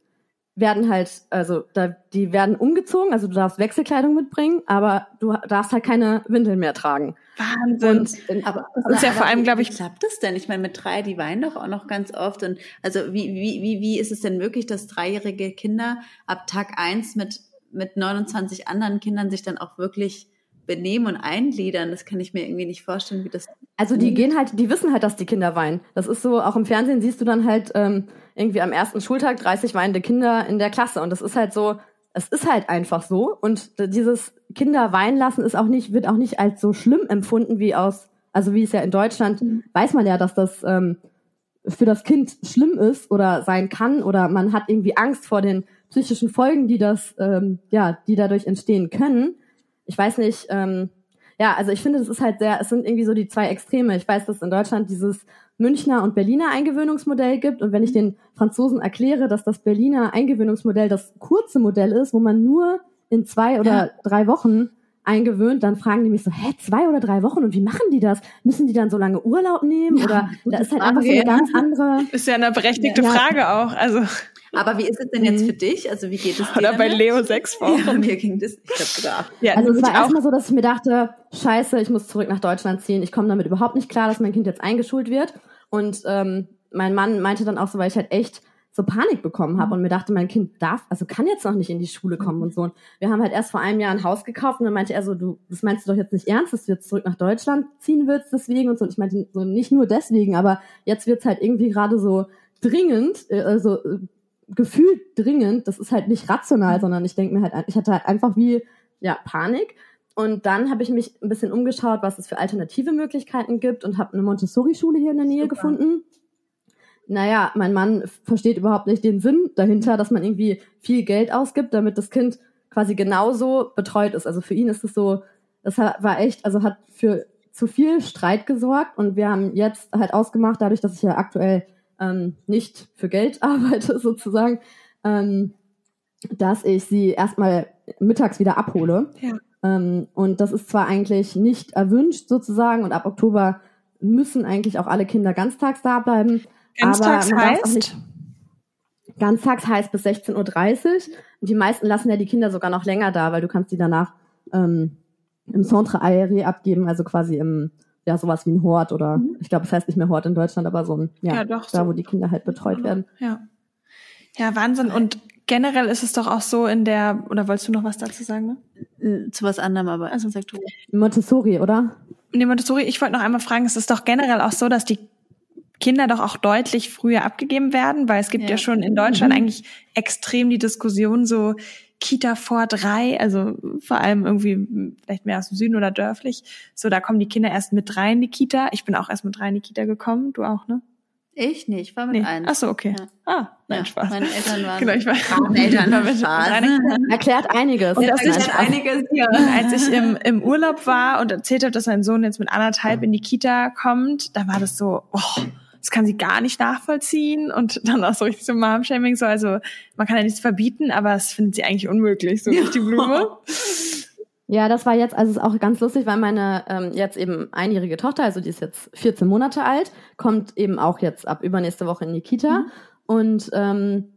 werden halt, also da, die werden umgezogen, also du darfst Wechselkleidung mitbringen, aber du darfst halt keine Windeln mehr tragen. Wahnsinn. Und, aber das ist ja vor allem, glaube ich. Wie klappt das denn? Ich meine, mit drei, die weinen doch auch noch ganz oft. Und also wie, wie, wie, wie ist es denn möglich, dass dreijährige Kinder ab Tag eins mit, mit 29 anderen Kindern sich dann auch wirklich benehmen und eingliedern. Das kann ich mir irgendwie nicht vorstellen, wie das. Also die gehen halt, die wissen halt, dass die Kinder weinen. Das ist so, auch im Fernsehen siehst du dann halt ähm, irgendwie am ersten Schultag 30 weinende Kinder in der Klasse. Und das ist halt so, es ist halt einfach so. Und dieses Kinder weinen lassen ist auch nicht, wird auch nicht als so schlimm empfunden wie aus, also wie es ja in Deutschland, mhm. weiß man ja, dass das ähm, für das Kind schlimm ist oder sein kann oder man hat irgendwie Angst vor den psychischen Folgen, die das, ähm, ja, die dadurch entstehen können ich weiß nicht, ähm, ja, also ich finde, das ist halt sehr, es sind irgendwie so die zwei Extreme. Ich weiß, dass in Deutschland dieses Münchner und Berliner Eingewöhnungsmodell gibt. Und wenn ich den Franzosen erkläre, dass das Berliner Eingewöhnungsmodell das kurze Modell ist, wo man nur in zwei oder ja. drei Wochen eingewöhnt, dann fragen die mich so, hä, zwei oder drei Wochen und wie machen die das? Müssen die dann so lange Urlaub nehmen? Ja, oder da ist halt einfach so eine ganz andere. Ist ja eine berechtigte ja. Frage auch. Also aber wie ist es denn jetzt für dich? Also wie geht es dir? Oder bei Leo sechs Wochen. Ja, mir ging das, ich glaube sogar. Ja, also es war erstmal so, dass ich mir dachte, scheiße, ich muss zurück nach Deutschland ziehen. Ich komme damit überhaupt nicht klar, dass mein Kind jetzt eingeschult wird. Und ähm, mein Mann meinte dann auch so, weil ich halt echt so Panik bekommen habe und mir dachte, mein Kind darf, also kann jetzt noch nicht in die Schule kommen und so. Und wir haben halt erst vor einem Jahr ein Haus gekauft und dann meinte er so, du, das meinst du doch jetzt nicht ernst, dass du jetzt zurück nach Deutschland ziehen willst deswegen und so. Und ich meinte so nicht nur deswegen, aber jetzt wird's halt irgendwie gerade so dringend, äh, also äh, gefühlt dringend. Das ist halt nicht rational, mhm. sondern ich denke mir halt, ich hatte halt einfach wie ja Panik. Und dann habe ich mich ein bisschen umgeschaut, was es für alternative Möglichkeiten gibt und habe eine Montessori-Schule hier in der Nähe Super. gefunden. Naja, mein Mann versteht überhaupt nicht den Sinn dahinter, dass man irgendwie viel Geld ausgibt, damit das Kind quasi genauso betreut ist. Also für ihn ist es so, das war echt, also hat für zu viel Streit gesorgt und wir haben jetzt halt ausgemacht, dadurch, dass ich ja aktuell ähm, nicht für Geld arbeite sozusagen, ähm, dass ich sie erstmal mittags wieder abhole. Ja. Ähm, und das ist zwar eigentlich nicht erwünscht sozusagen und ab Oktober müssen eigentlich auch alle Kinder ganztags da bleiben. Ganztags aber heißt? Nicht, ganztags heißt bis 16.30 Uhr. Und die meisten lassen ja die Kinder sogar noch länger da, weil du kannst die danach ähm, im Centre Aéré abgeben, also quasi im ja sowas wie ein Hort oder mhm. ich glaube, es heißt nicht mehr Hort in Deutschland, aber so ein, ja, ja doch, da so. wo die Kinder halt betreut werden. Ja. Ja, Wahnsinn. Und generell ist es doch auch so in der, oder wolltest du noch was dazu sagen? Ne? Zu was anderem, aber also sag du. Montessori, oder? Nee, Montessori, ich wollte noch einmal fragen, es ist doch generell auch so, dass die Kinder doch auch deutlich früher abgegeben werden, weil es gibt ja, ja schon in Deutschland mhm. eigentlich extrem die Diskussion so, Kita vor drei, also vor allem irgendwie vielleicht mehr aus dem Süden oder dörflich. So, da kommen die Kinder erst mit drei in die Kita. Ich bin auch erst mit drei in die Kita gekommen. Du auch, ne? Ich nicht, ich war mit nee. eins. Ach so, okay. Ja. Ah, nein, ja, Spaß. Meine Eltern waren. Genau, ich war. Meine Eltern waren mit Spaß. Erklärt einiges. Und das ist einiges, ja. als ich im, im Urlaub war und erzählt habe, dass mein Sohn jetzt mit anderthalb in die Kita kommt, da war das so, oh, das kann sie gar nicht nachvollziehen und dann auch so richtig so Mom-Shaming, so, also man kann ja nichts verbieten, aber es findet sie eigentlich unmöglich, so durch die Blume. Ja, das war jetzt, also ist auch ganz lustig, weil meine ähm, jetzt eben einjährige Tochter, also die ist jetzt 14 Monate alt, kommt eben auch jetzt ab übernächste Woche in die Kita. Mhm. Und ähm,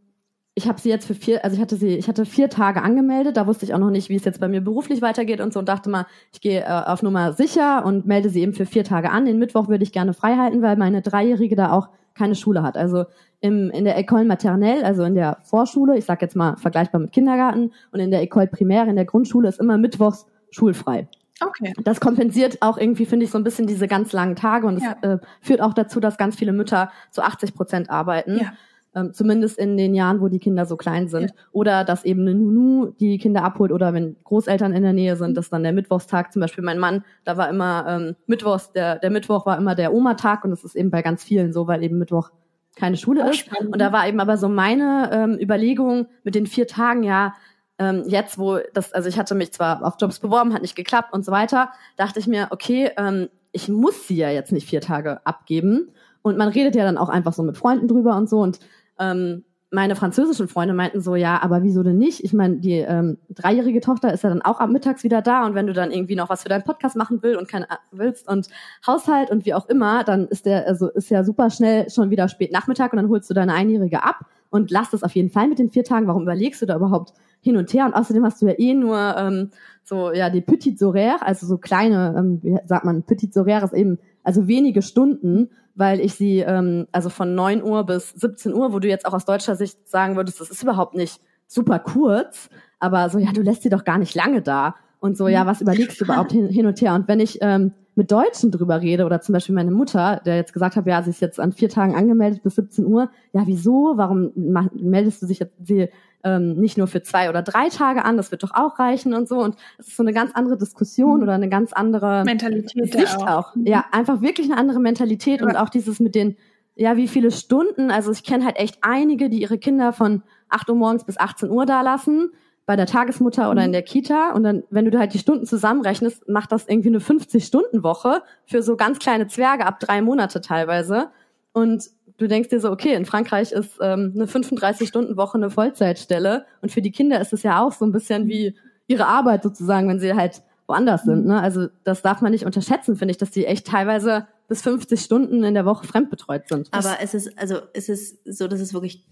ich habe sie jetzt für vier, also ich hatte sie, ich hatte vier Tage angemeldet, da wusste ich auch noch nicht, wie es jetzt bei mir beruflich weitergeht und so und dachte mal, ich gehe äh, auf Nummer sicher und melde sie eben für vier Tage an. Den Mittwoch würde ich gerne frei halten, weil meine Dreijährige da auch keine Schule hat. Also im, in der École Maternelle, also in der Vorschule, ich sag jetzt mal vergleichbar mit Kindergarten, und in der École Primaire, in der Grundschule, ist immer mittwochs schulfrei. Okay. Das kompensiert auch irgendwie, finde ich, so ein bisschen diese ganz langen Tage und es ja. äh, führt auch dazu, dass ganz viele Mütter zu 80 Prozent arbeiten. Ja. Ähm, zumindest in den Jahren, wo die Kinder so klein sind. Ja. Oder dass eben eine Nunu die Kinder abholt oder wenn Großeltern in der Nähe sind, dass dann der Mittwochstag, zum Beispiel mein Mann, da war immer ähm, Mittwochs, der, der Mittwoch war immer der Oma-Tag und das ist eben bei ganz vielen so, weil eben Mittwoch keine Schule ist. Und da war eben aber so meine ähm, Überlegung mit den vier Tagen, ja, ähm, jetzt, wo das, also ich hatte mich zwar auf Jobs beworben, hat nicht geklappt und so weiter, dachte ich mir, okay, ähm, ich muss sie ja jetzt nicht vier Tage abgeben. Und man redet ja dann auch einfach so mit Freunden drüber und so. Und ähm, meine französischen Freunde meinten so, ja, aber wieso denn nicht? Ich meine, die ähm, dreijährige Tochter ist ja dann auch ab mittags wieder da und wenn du dann irgendwie noch was für deinen Podcast machen will und kein, äh, willst und Haushalt und wie auch immer, dann ist der, also ist ja super schnell schon wieder spät Nachmittag und dann holst du deine Einjährige ab und lass das auf jeden Fall mit den vier Tagen. Warum überlegst du da überhaupt hin und her? Und außerdem hast du ja eh nur ähm, so, ja, die Petites Horaires, also so kleine, ähm, wie sagt man, Petites Horaires ist eben, also wenige Stunden weil ich sie ähm, also von 9 Uhr bis 17 Uhr, wo du jetzt auch aus deutscher Sicht sagen würdest, das ist überhaupt nicht super kurz, aber so, ja, du lässt sie doch gar nicht lange da. Und so, ja, was überlegst du überhaupt hin, hin und her? Und wenn ich ähm, mit Deutschen drüber rede oder zum Beispiel meine Mutter, der jetzt gesagt hat, ja, sie ist jetzt an vier Tagen angemeldet bis 17 Uhr, ja, wieso? Warum meldest du sich jetzt, sie ähm, nicht nur für zwei oder drei Tage an, das wird doch auch reichen und so. Und es ist so eine ganz andere Diskussion mhm. oder eine ganz andere Mentalität Sicht auch. auch. Mhm. Ja, einfach wirklich eine andere Mentalität ja. und auch dieses mit den, ja, wie viele Stunden. Also ich kenne halt echt einige, die ihre Kinder von 8 Uhr morgens bis 18 Uhr da lassen bei der Tagesmutter oder in mhm. der Kita und dann, wenn du halt die Stunden zusammenrechnest, macht das irgendwie eine 50-Stunden-Woche für so ganz kleine Zwerge ab drei Monate teilweise. Und du denkst dir so, okay, in Frankreich ist ähm, eine 35-Stunden-Woche eine Vollzeitstelle und für die Kinder ist es ja auch so ein bisschen wie ihre Arbeit sozusagen, wenn sie halt woanders sind. Ne? Also das darf man nicht unterschätzen, finde ich, dass die echt teilweise bis 50 Stunden in der Woche fremdbetreut sind. Aber es ist also es ist so, dass es wirklich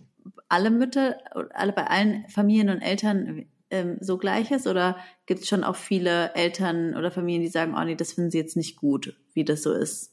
alle Mütter, alle bei allen Familien und Eltern ähm, so gleich ist oder gibt es schon auch viele Eltern oder Familien, die sagen, oh nee, das finden sie jetzt nicht gut, wie das so ist?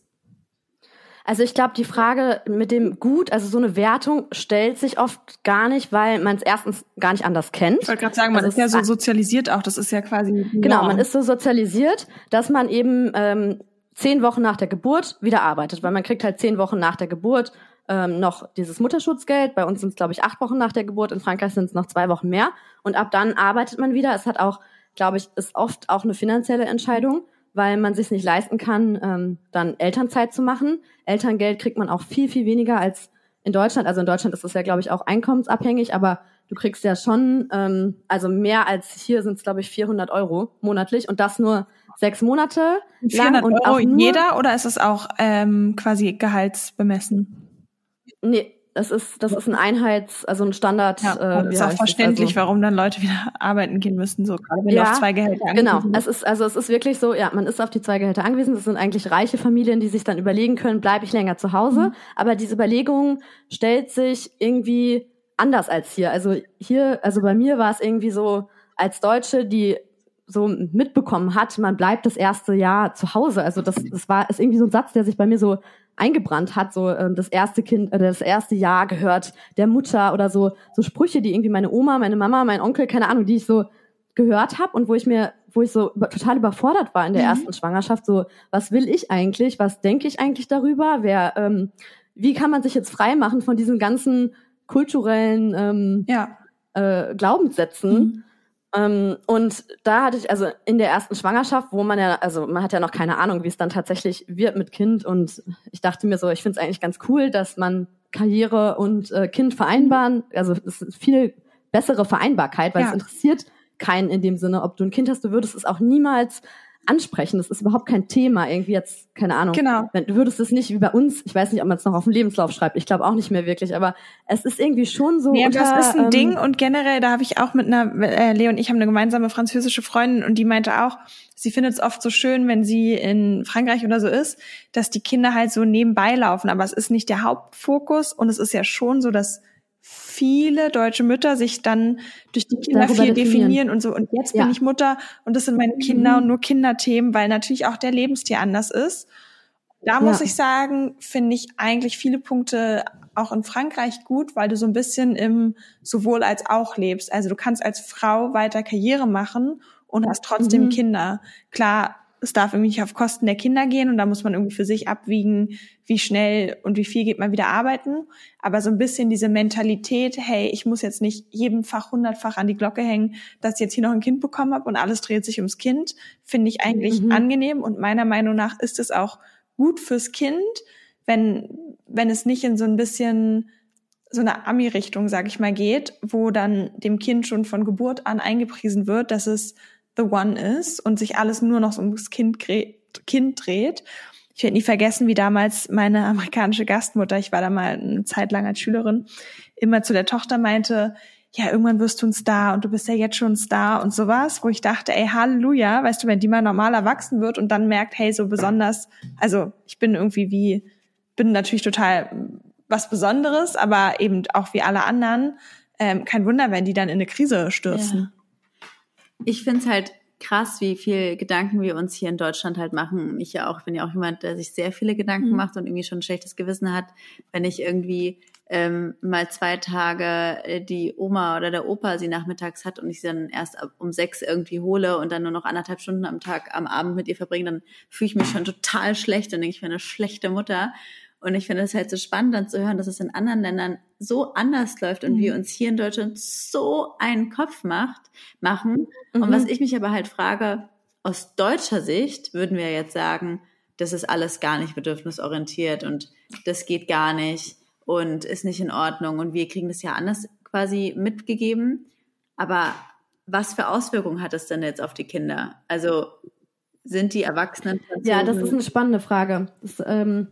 Also ich glaube, die Frage mit dem Gut, also so eine Wertung stellt sich oft gar nicht, weil man es erstens gar nicht anders kennt. Ich wollte gerade sagen, man also ist ja so sozialisiert auch, das ist ja quasi. Genau, man ist so sozialisiert, dass man eben ähm, zehn Wochen nach der Geburt wieder arbeitet, weil man kriegt halt zehn Wochen nach der Geburt ähm, noch dieses Mutterschutzgeld. Bei uns sind es, glaube ich, acht Wochen nach der Geburt, in Frankreich sind es noch zwei Wochen mehr. Und ab dann arbeitet man wieder. Es hat auch, glaube ich, ist oft auch eine finanzielle Entscheidung weil man sich nicht leisten kann, ähm, dann Elternzeit zu machen. Elterngeld kriegt man auch viel, viel weniger als in Deutschland. Also in Deutschland ist es ja, glaube ich, auch einkommensabhängig, aber du kriegst ja schon, ähm, also mehr als hier sind es, glaube ich, 400 Euro monatlich und das nur sechs Monate 400 lang. Und Euro auch nur, jeder oder ist es auch ähm, quasi gehaltsbemessen? Nee, das ist, das ist ein Einheits-, also ein Standard. Ja, äh, ist auch verständlich, also, warum dann Leute wieder arbeiten gehen müssten, so gerade wenn ja, du auf zwei Gehälter angewiesen Genau, es ist, also es ist wirklich so, ja, man ist auf die zwei Gehälter angewiesen. Das sind eigentlich reiche Familien, die sich dann überlegen können, bleibe ich länger zu Hause. Mhm. Aber diese Überlegung stellt sich irgendwie anders als hier. Also hier, also bei mir war es irgendwie so, als Deutsche, die so mitbekommen hat, man bleibt das erste Jahr zu Hause. Also das, das war ist irgendwie so ein Satz, der sich bei mir so eingebrannt hat, so ähm, das erste Kind, äh, das erste Jahr gehört der Mutter oder so so Sprüche, die irgendwie meine Oma, meine Mama, mein Onkel, keine Ahnung, die ich so gehört habe und wo ich mir, wo ich so total überfordert war in der mhm. ersten Schwangerschaft, so was will ich eigentlich, was denke ich eigentlich darüber, wer, ähm, wie kann man sich jetzt frei machen von diesen ganzen kulturellen ähm, ja. äh, Glaubenssätzen? Mhm. Ähm, und da hatte ich also in der ersten Schwangerschaft, wo man ja, also man hat ja noch keine Ahnung, wie es dann tatsächlich wird mit Kind. Und ich dachte mir so, ich finde es eigentlich ganz cool, dass man Karriere und äh, Kind vereinbaren, also es ist viel bessere Vereinbarkeit, weil ja. es interessiert keinen in dem Sinne, ob du ein Kind hast, du würdest es auch niemals ansprechen. Das ist überhaupt kein Thema. Irgendwie jetzt, keine Ahnung. Genau. Wenn, du würdest es nicht wie bei uns, ich weiß nicht, ob man es noch auf dem Lebenslauf schreibt. Ich glaube auch nicht mehr wirklich, aber es ist irgendwie schon so. Nee, unter, das ist ein ähm, Ding und generell, da habe ich auch mit einer, äh, Leo und ich haben eine gemeinsame französische Freundin und die meinte auch, sie findet es oft so schön, wenn sie in Frankreich oder so ist, dass die Kinder halt so nebenbei laufen, aber es ist nicht der Hauptfokus und es ist ja schon so, dass viele deutsche Mütter sich dann durch die Kinder viel definieren. und so. Und jetzt Ja. bin ich Mutter und das sind meine Kinder Mhm. und nur Kinderthemen, weil natürlich auch der Lebensstil anders ist. Da muss Ja. ich sagen, finde ich eigentlich viele Punkte auch in Frankreich gut, weil du so ein bisschen im sowohl als auch lebst. Also du kannst als Frau weiter Karriere machen und hast trotzdem Mhm. Kinder. Klar, es darf irgendwie nicht auf Kosten der Kinder gehen und da muss man irgendwie für sich abwiegen, wie schnell und wie viel geht man wieder arbeiten. Aber so ein bisschen diese Mentalität, hey, ich muss jetzt nicht jedem Fach hundertfach an die Glocke hängen, dass ich jetzt hier noch ein Kind bekommen habe und alles dreht sich ums Kind, finde ich eigentlich Mhm. angenehm und meiner Meinung nach ist es auch gut fürs Kind, wenn, wenn es nicht in so ein bisschen so eine Ami-Richtung, sag ich mal, geht, wo dann dem Kind schon von Geburt an eingepriesen wird, dass es the one ist und sich alles nur noch so ums Kind, kind dreht. Ich werde nie vergessen, wie damals meine amerikanische Gastmutter, ich war da mal eine Zeit lang als Schülerin, immer zu der Tochter meinte, ja, irgendwann wirst du ein Star und du bist ja jetzt schon ein Star und sowas, wo ich dachte, ey, Halleluja, weißt du, wenn die mal normal erwachsen wird und dann merkt, hey, so besonders, also ich bin irgendwie wie, bin natürlich total was Besonderes, aber eben auch wie alle anderen, ähm, kein Wunder, wenn die dann in eine Krise stürzen. Ich finde es halt krass, wie viel Gedanken wir uns hier in Deutschland halt machen. Ich ja auch, bin ja auch jemand, der sich sehr viele Gedanken Mhm. macht und irgendwie schon ein schlechtes Gewissen hat, wenn ich irgendwie ähm, mal zwei Tage äh, die Oma oder der Opa sie nachmittags hat und ich sie dann erst um sechs irgendwie hole und dann nur noch anderthalb Stunden am Tag am Abend mit ihr verbringe, dann fühle ich mich schon total schlecht und denke, ich bin eine schlechte Mutter. Und ich finde es halt so spannend, dann zu hören, dass es in anderen Ländern so anders läuft und Mhm. wir uns hier in Deutschland so einen Kopf macht, machen. Und Mhm. was ich mich aber halt frage, aus deutscher Sicht würden wir jetzt sagen, das ist alles gar nicht bedürfnisorientiert und das geht gar nicht und ist nicht in Ordnung und wir kriegen das ja anders quasi mitgegeben. Aber was für Auswirkungen hat es denn jetzt auf die Kinder? Also sind die Erwachsenen Ja, das ist eine spannende Frage. Das, ähm,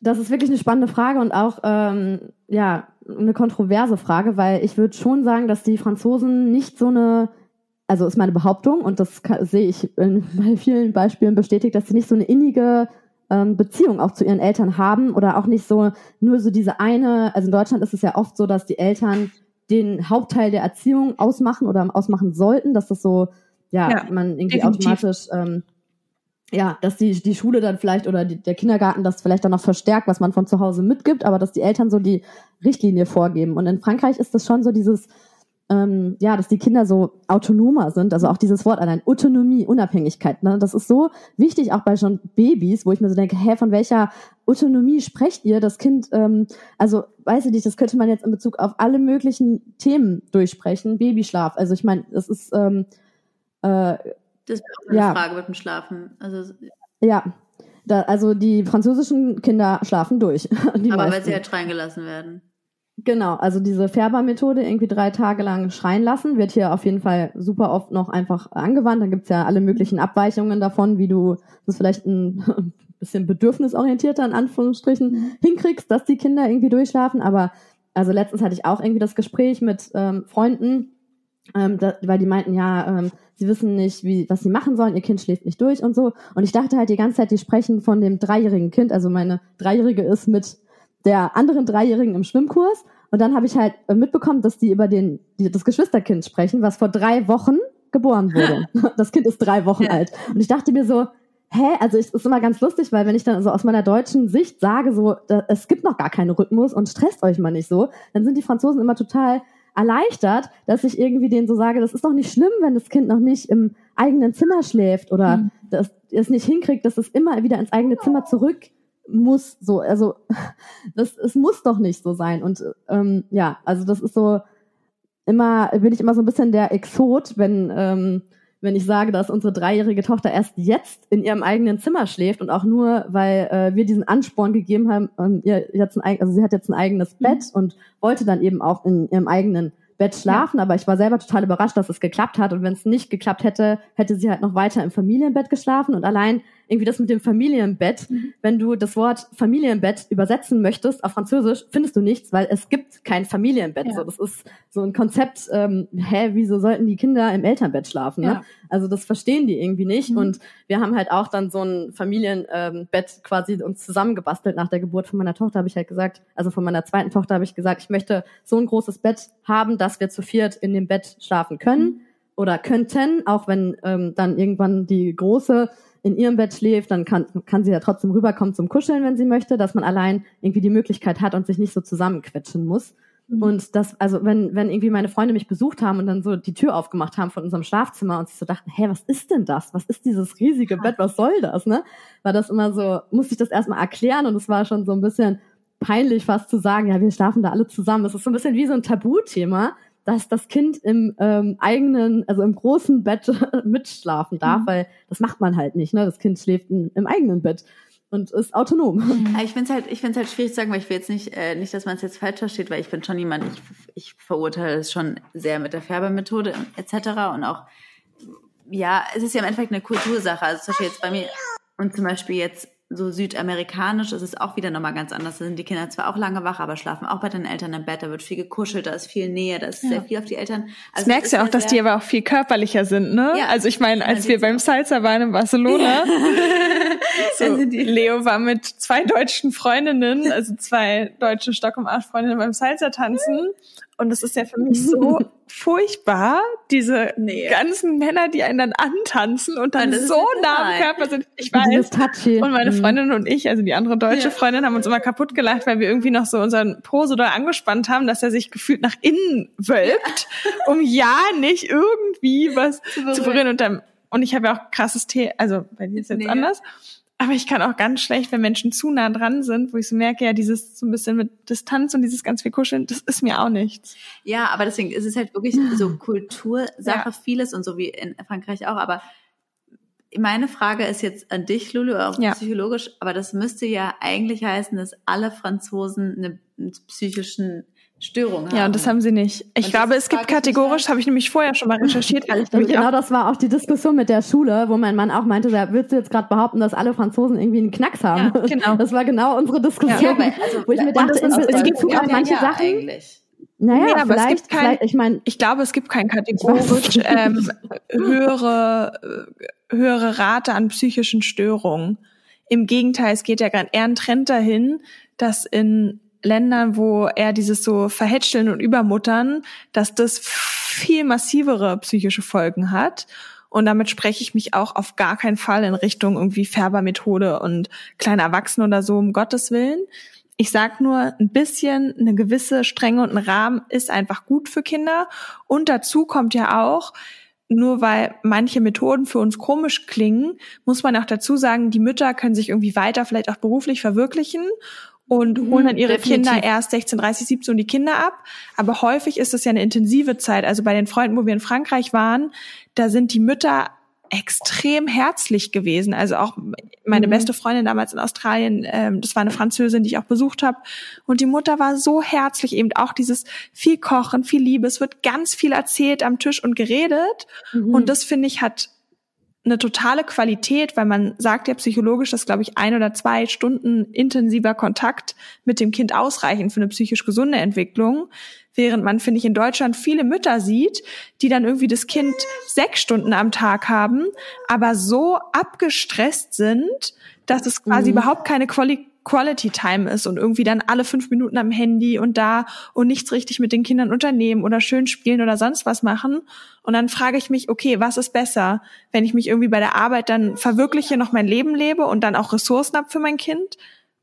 das ist wirklich eine spannende Frage und auch ähm, ja eine kontroverse Frage, weil ich würde schon sagen, dass die Franzosen nicht so eine, also ist meine Behauptung und das sehe ich in, bei vielen Beispielen bestätigt, dass sie nicht so eine innige ähm, Beziehung auch zu ihren Eltern haben oder auch nicht so nur so diese eine. Also in Deutschland ist es ja oft so, dass die Eltern den Hauptteil der Erziehung ausmachen oder ausmachen sollten, dass das so ja, Ja, man irgendwie definitiv. automatisch ähm, ja, dass die, die Schule dann vielleicht oder die, der Kindergarten das vielleicht dann noch verstärkt, was man von zu Hause mitgibt, aber dass die Eltern so die Richtlinie vorgeben. Und in Frankreich ist das schon so dieses, ähm, ja, dass die Kinder so autonomer sind, also auch dieses Wort allein, Autonomie, Unabhängigkeit, ne? das ist so wichtig auch bei schon Babys, wo ich mir so denke, hä, von welcher Autonomie sprecht ihr? Das Kind, ähm, also weiß ich nicht, das könnte man jetzt in Bezug auf alle möglichen Themen durchsprechen, Babyschlaf, also ich meine, das ist, ähm, äh, Das wäre auch eine Ja. Frage mit dem Schlafen. Also, Ja, da, also die französischen Kinder schlafen durch. Aber weil sie halt schreien gelassen werden. Genau, also diese Färbermethode irgendwie drei Tage lang schreien lassen, wird hier auf jeden Fall super oft noch einfach angewandt. Da gibt's ja alle möglichen Abweichungen davon, wie du das vielleicht ein bisschen bedürfnisorientierter in Anführungsstrichen hinkriegst, dass die Kinder irgendwie durchschlafen. Aber also letztens hatte ich auch irgendwie das Gespräch mit ähm, Freunden, ähm, da, weil die meinten, ja, ähm, sie wissen nicht, wie, was sie machen sollen, ihr Kind schläft nicht durch und so. Und ich dachte halt die ganze Zeit, die sprechen von dem dreijährigen Kind. Also meine Dreijährige ist mit der anderen Dreijährigen im Schwimmkurs. Und dann habe ich halt äh, mitbekommen, dass die über den, die, das Geschwisterkind sprechen, was vor drei Wochen geboren wurde. Das Kind ist drei Wochen Ja. alt. Und ich dachte mir so, hä? Also es ist immer ganz lustig, weil wenn ich dann so aus meiner deutschen Sicht sage, so, da, es gibt noch gar keinen Rhythmus und stresst euch mal nicht so, dann sind die Franzosen immer total erleichtert, dass ich irgendwie denen so sage, das ist doch nicht schlimm, wenn das Kind noch nicht im eigenen Zimmer schläft oder Mhm. dass es nicht hinkriegt, dass es immer wieder ins eigene Zimmer zurück muss. So, also das es muss doch nicht so sein. Und ähm, ja, also das ist so immer bin ich immer so ein bisschen der Exot, wenn ähm, wenn ich sage, dass unsere dreijährige Tochter erst jetzt in ihrem eigenen Zimmer schläft und auch nur, weil äh, wir diesen Ansporn gegeben haben, ähm, ihr jetzt ein, also sie hat jetzt ein eigenes Mhm. Bett und wollte dann eben auch in ihrem eigenen Bett schlafen, ja. aber ich war selber total überrascht, dass es geklappt hat. Und wenn es nicht geklappt hätte, hätte sie halt noch weiter im Familienbett geschlafen. Und allein irgendwie das mit dem Familienbett, mhm. wenn du das Wort Familienbett übersetzen möchtest auf Französisch, findest du nichts, weil es gibt kein Familienbett. Ja. So, das ist so ein Konzept, ähm, hä, wieso sollten die Kinder im Elternbett schlafen? Ne? Ja. Also das verstehen die irgendwie nicht. Mhm. Und wir haben halt auch dann so ein Familienbett ähm, quasi uns zusammengebastelt nach der Geburt von meiner Tochter, habe ich halt gesagt, also von meiner zweiten Tochter habe ich gesagt, ich möchte so ein großes Bett haben, dass wir zu viert in dem Bett schlafen können. Mhm. Oder könnten, auch wenn ähm, dann irgendwann die große in ihrem Bett schläft, dann kann, kann sie ja trotzdem rüberkommen zum Kuscheln, wenn sie möchte, dass man allein irgendwie die Möglichkeit hat und sich nicht so zusammenquetschen muss. Mhm. Und das, also wenn, wenn irgendwie meine Freunde mich besucht haben und dann so die Tür aufgemacht haben von unserem Schlafzimmer und sich so dachten, hey, was ist denn das? Was ist dieses riesige Bett? Was soll das? Ne? War das immer so, musste ich das erstmal erklären und es war schon so ein bisschen peinlich fast zu sagen, ja, wir schlafen da alle zusammen. Es ist so ein bisschen wie so ein Tabuthema, dass das Kind im ähm, eigenen, also im großen Bett mitschlafen darf, mhm. weil das macht man halt nicht. Ne? Das Kind schläft in, im eigenen Bett und ist autonom. Mhm. Ich finde es halt, ich finde halt schwierig zu sagen, weil ich will jetzt nicht, äh, nicht, dass man es jetzt falsch versteht, weil ich bin schon jemand, ich, ich verurteile es schon sehr mit der Färbemethode etc. Und auch, ja, es ist ja im Endeffekt eine Kultursache. Also zum Beispiel jetzt bei mir und zum Beispiel jetzt so südamerikanisch ist es auch wieder nochmal ganz anders. Da sind die Kinder zwar auch lange wach, aber schlafen auch bei den Eltern im Bett. Da wird viel gekuschelt, da ist viel Nähe, da ist ja. sehr viel auf die Eltern. Also das merkst ja auch, dass die aber auch viel körperlicher sind, ne? Ja. Also ich meine, als wir beim Salsa waren in Barcelona, so, Leo war mit zwei deutschen Freundinnen, also zwei deutsche Stock- und Acht-Freundinnen beim Salsa tanzen. Und es ist ja für mich so furchtbar, diese nee. ganzen Männer, die einen dann antanzen und dann so nah am Körper sind. Ich weiß. Und meine mhm. Freundin und ich, also die andere deutsche ja. Freundin, haben uns immer kaputt gelacht, weil wir irgendwie noch so unseren Po so doll angespannt haben, dass er sich gefühlt nach innen wölbt, um ja nicht irgendwie was zu berühren. Und, dann, und ich habe ja auch krasses Tee, also bei dir ist jetzt nee. anders. Aber ich kann auch ganz schlecht, wenn Menschen zu nah dran sind, wo ich so merke, ja, dieses so ein bisschen mit Distanz und dieses ganz viel Kuscheln, das ist mir auch nichts. Ja, aber deswegen ist es halt wirklich so Kultursache, ja. vieles und so wie in Frankreich auch. Aber meine Frage ist jetzt an dich, Lulu, auch ja. psychologisch, aber das müsste ja eigentlich heißen, dass alle Franzosen einen psychischen Störung haben. Ja, und das haben sie nicht. Ich und glaube, es gibt kategorisch, habe ich nämlich vorher schon mal recherchiert. ich genau das war auch die Diskussion mit der Schule, wo mein Mann auch meinte, da würdest du jetzt gerade behaupten, dass alle Franzosen irgendwie einen Knacks haben. Ja, genau. Das war genau unsere Diskussion, ja, weil, also, wo ich mir dachte, in Bezug auf manche ja, Sachen. Eigentlich. Naja, nee, aber vielleicht, es gibt kein, ich meine, ich glaube, es gibt kein kategorisch ähm, höhere höhere Rate an psychischen Störungen. Im Gegenteil, es geht ja gerade eher ein Trend dahin, dass in Ländern, wo er dieses so Verhätscheln und Übermuttern, dass das viel massivere psychische Folgen hat. Und damit spreche ich mich auch auf gar keinen Fall in Richtung irgendwie Färbermethode und kleine Erwachsene oder so, um Gottes Willen. Ich sag nur, ein bisschen eine gewisse Strenge und ein Rahmen ist einfach gut für Kinder. Und dazu kommt ja auch, nur weil manche Methoden für uns komisch klingen, muss man auch dazu sagen, die Mütter können sich irgendwie weiter vielleicht auch beruflich verwirklichen und mhm, holen dann ihre Definitiv. Kinder erst 16, 30, 17 die Kinder ab. Aber häufig ist das ja eine intensive Zeit. Also bei den Freunden, wo wir in Frankreich waren, da sind die Mütter extrem herzlich gewesen. Also auch meine mhm. beste Freundin damals in Australien, ähm, das war eine Französin, die ich auch besucht habe. Und die Mutter war so herzlich, eben auch dieses viel Kochen, viel Liebe. Es wird ganz viel erzählt am Tisch und geredet. Mhm. Und das finde ich hat eine totale Qualität, weil man sagt ja psychologisch, dass, glaube ich, ein oder zwei Stunden intensiver Kontakt mit dem Kind ausreichen für eine psychisch gesunde Entwicklung. Während man, finde ich, in Deutschland viele Mütter sieht, die dann irgendwie das Kind sechs Stunden am Tag haben, aber so abgestresst sind, dass es quasi mhm. überhaupt keine Quali Quality Time ist und irgendwie dann alle fünf Minuten am Handy und da und nichts richtig mit den Kindern unternehmen oder schön spielen oder sonst was machen. Und dann frage ich mich, okay, was ist besser, wenn ich mich irgendwie bei der Arbeit dann verwirkliche, noch mein Leben lebe und dann auch Ressourcen habe für mein Kind?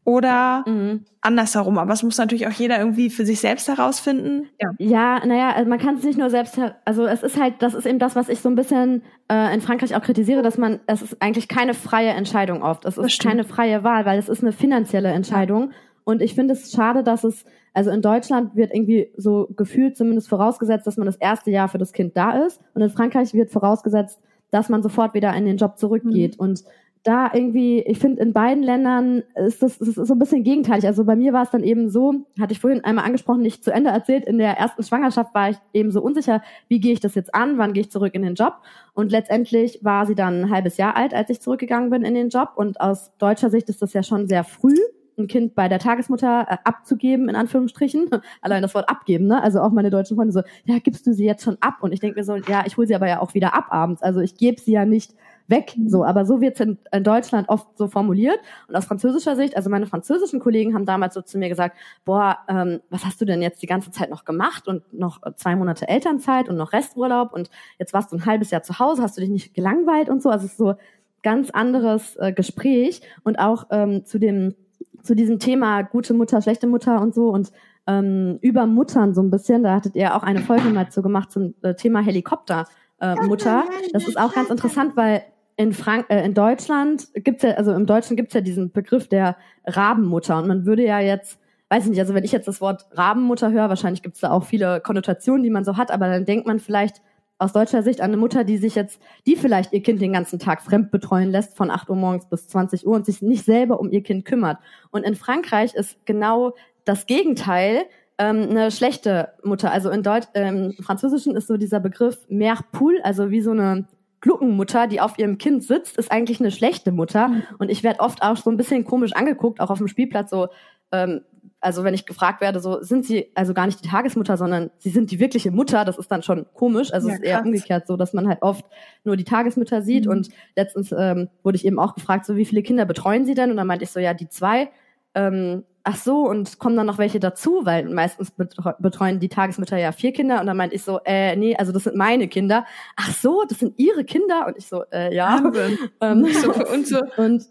Oder mhm. andersherum. Aber es muss natürlich auch jeder irgendwie für sich selbst herausfinden. Ja, ja naja, also man kann es nicht nur selbst, also es ist halt, das ist eben das, was ich so ein bisschen äh, in Frankreich auch kritisiere, dass man, es ist eigentlich keine freie Entscheidung oft. Es ist keine freie Wahl, weil es ist eine finanzielle Entscheidung. Ja. Und ich finde es schade, dass es, also in Deutschland wird irgendwie so gefühlt zumindest vorausgesetzt, dass man das erste Jahr für das Kind da ist. Und in Frankreich wird vorausgesetzt, dass man sofort wieder in den Job zurückgeht. Mhm. Und da irgendwie, ich finde, in beiden Ländern ist das, das ist so ein bisschen gegenteilig. Also bei mir war es dann eben so, hatte ich vorhin einmal angesprochen, nicht zu Ende erzählt, in der ersten Schwangerschaft war ich eben so unsicher, wie gehe ich das jetzt an, wann gehe ich zurück in den Job. Und letztendlich war sie dann ein halbes Jahr alt, als ich zurückgegangen bin in den Job. Und aus deutscher Sicht ist das ja schon sehr früh ein Kind bei der Tagesmutter äh, abzugeben, in Anführungsstrichen. Allein das Wort abgeben, ne? Also auch meine deutschen Freunde so, ja, gibst du sie jetzt schon ab? Und ich denke mir so, ja, ich hole sie aber ja auch wieder ab abends. Also ich gebe sie ja nicht weg. So, aber so wird's in, in Deutschland oft so formuliert. Und aus französischer Sicht, also meine französischen Kollegen haben damals so zu mir gesagt, boah, ähm, was hast du denn jetzt die ganze Zeit noch gemacht und noch zwei Monate Elternzeit und noch Resturlaub und jetzt warst du ein halbes Jahr zu Hause, hast du dich nicht gelangweilt und so. Also es ist so ganz anderes äh, Gespräch und auch ähm, zu dem zu diesem Thema gute Mutter, schlechte Mutter und so und ähm, über Muttern so ein bisschen. Da hattet ihr auch eine Folge mal zu gemacht zum äh, Thema Helikopter. Äh, Mutter. Das ist auch ganz interessant, weil in Frank äh, in Deutschland gibt's ja, also im Deutschen gibt's ja diesen Begriff der Rabenmutter und man würde ja jetzt, weiß ich nicht, also wenn ich jetzt das Wort Rabenmutter höre, wahrscheinlich gibt's da auch viele Konnotationen, die man so hat, aber dann denkt man vielleicht aus deutscher Sicht an eine Mutter, die sich jetzt, die vielleicht ihr Kind den ganzen Tag fremd betreuen lässt, von 8 Uhr morgens bis 20 Uhr und sich nicht selber um ihr Kind kümmert. Und in Frankreich ist genau das Gegenteil ähm, eine schlechte Mutter. Also in Deutsch, ähm, im Französischen ist so dieser Begriff Mère Poule, also wie so eine Gluckenmutter, die auf ihrem Kind sitzt, ist eigentlich eine schlechte Mutter. Mhm. Und ich werde oft auch so ein bisschen komisch angeguckt, auch auf dem Spielplatz so, ähm, also wenn ich gefragt werde, so sind sie also gar nicht die Tagesmutter, sondern sie sind die wirkliche Mutter, das ist dann schon komisch. Also ja, es ist eher umgekehrt so, dass man halt oft nur die Tagesmütter sieht. Mhm. Und letztens ähm, wurde ich eben auch gefragt, so wie viele Kinder betreuen sie denn? Und dann meinte ich so, ja, die zwei. Ähm, ach so, und kommen dann noch welche dazu, weil meistens betreuen die Tagesmütter ja vier Kinder und dann meinte ich so, äh, nee, also das sind meine Kinder. Ach so, das sind ihre Kinder? Und ich so, äh, ja. ähm, so für uns so und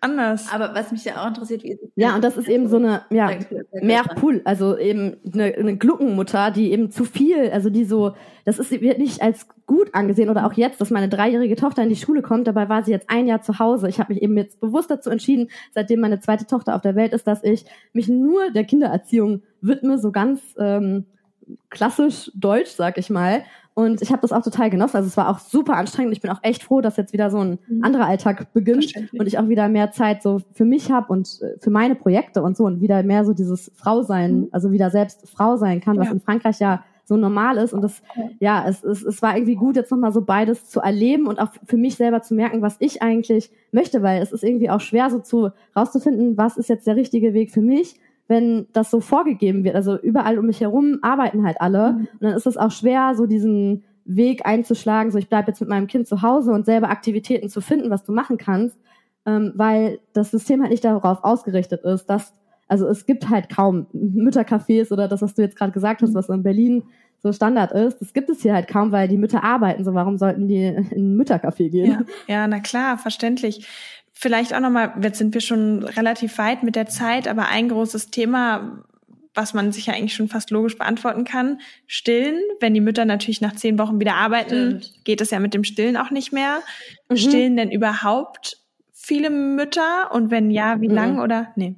anders. Aber was mich ja auch interessiert, wie ist es Ja, und das ist eben so eine, ja, mehr Pool, also eben eine, eine Gluckenmutter, die eben zu viel, also die so, das ist, wird nicht als gut angesehen oder auch jetzt, dass meine dreijährige Tochter in die Schule kommt. Dabei war sie jetzt ein Jahr zu Hause. Ich habe mich eben jetzt bewusst dazu entschieden, seitdem meine zweite Tochter auf der Welt ist, dass ich mich nur der Kindererziehung widme, so ganz ähm, klassisch deutsch, sag ich mal. Und ich habe das auch total genossen. Also es war auch super anstrengend. Ich bin auch echt froh, dass jetzt wieder so ein mhm. anderer Alltag beginnt und ich auch wieder mehr Zeit so für mich habe und äh, für meine Projekte und so und wieder mehr so dieses Frausein, mhm. also wieder selbst Frau sein kann, was ja. in Frankreich ja so normal ist. Und das, ja, es, es, es war irgendwie gut, jetzt nochmal so beides zu erleben und auch für mich selber zu merken, was ich eigentlich möchte, weil es ist irgendwie auch schwer, so zu rauszufinden, was ist jetzt der richtige Weg für mich wenn das so vorgegeben wird. Also überall um mich herum arbeiten halt alle. Mhm. Und dann ist es auch schwer, so diesen Weg einzuschlagen, so ich bleibe jetzt mit meinem Kind zu Hause und selber Aktivitäten zu finden, was du machen kannst, ähm, weil das System halt nicht darauf ausgerichtet ist, dass also es gibt halt kaum Müttercafés oder das, was du jetzt gerade gesagt hast, was in Berlin so Standard ist. Das gibt es hier halt kaum, weil die Mütter arbeiten. So, warum sollten die in ein Müttercafé gehen? Ja, ja na klar, verständlich. Vielleicht auch nochmal, jetzt sind wir schon relativ weit mit der Zeit, aber ein großes Thema, was man sich ja eigentlich schon fast logisch beantworten kann, stillen. Wenn die Mütter natürlich nach zehn Wochen wieder arbeiten, Stimmt. geht es ja mit dem Stillen auch nicht mehr. Mhm. Stillen denn überhaupt viele Mütter? Und wenn ja, wie mhm. lang oder? Nee.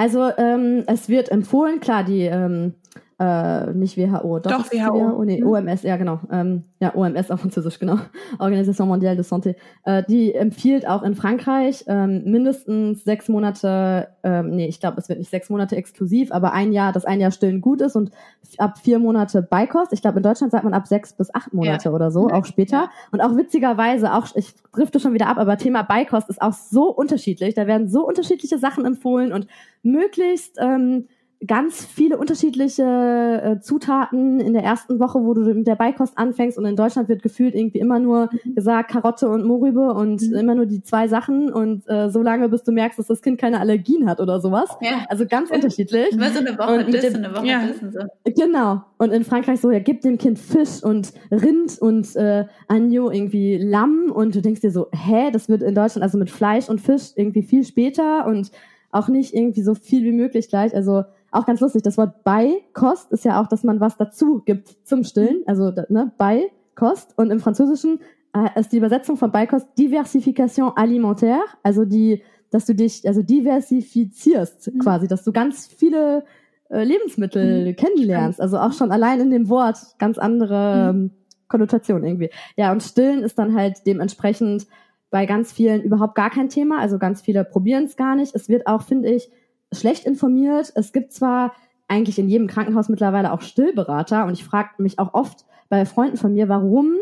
Also ähm, es wird empfohlen, klar, die ähm, äh, nicht WHO, doch, doch WHO. WHO. Nee, OMS, ja genau. Ähm, ja, OMS auf Französisch, genau. Organisation Mondiale de Santé. Äh, die empfiehlt auch in Frankreich ähm, mindestens sechs Monate, ähm, nee, ich glaube, es wird nicht sechs Monate exklusiv, aber ein Jahr, dass ein Jahr stillen gut ist und ab vier Monate Beikost. Ich glaube, in Deutschland sagt man ab sechs bis acht Monate ja. oder so, auch später. Ja. Und auch witzigerweise, auch ich drifte schon wieder ab, aber Thema Beikost ist auch so unterschiedlich. Da werden so unterschiedliche Sachen empfohlen und möglichst ähm, ganz viele unterschiedliche äh, Zutaten in der ersten Woche, wo du mit der Beikost anfängst und in Deutschland wird gefühlt irgendwie immer nur mhm. gesagt Karotte und Mohrrübe und mhm. immer nur die zwei Sachen und äh, so lange bis du merkst, dass das Kind keine Allergien hat oder sowas. Ja. Also ganz unterschiedlich. Immer so eine Woche und dem, eine Woche ja. so. Genau. Und in Frankreich so, ja, gib dem Kind Fisch und Rind und äh, Agneau irgendwie Lamm und du denkst dir so, hä, das wird in Deutschland also mit Fleisch und Fisch irgendwie viel später und auch nicht irgendwie so viel wie möglich gleich. Also auch ganz lustig, das Wort Beikost ist ja auch, dass man was dazu gibt zum Stillen, also ne, Beikost. Und im Französischen äh, ist die Übersetzung von Beikost Diversification alimentaire, also die, dass du dich, also diversifizierst mhm. quasi, dass du ganz viele äh, Lebensmittel mhm. kennenlernst. Also auch schon allein in dem Wort ganz andere mhm. ähm, Konnotation irgendwie. Ja, und Stillen ist dann halt dementsprechend bei ganz vielen überhaupt gar kein Thema. Also ganz viele probieren es gar nicht. Es wird auch, finde ich, schlecht informiert. Es gibt zwar eigentlich in jedem Krankenhaus mittlerweile auch Stillberater und ich frage mich auch oft bei Freunden von mir, warum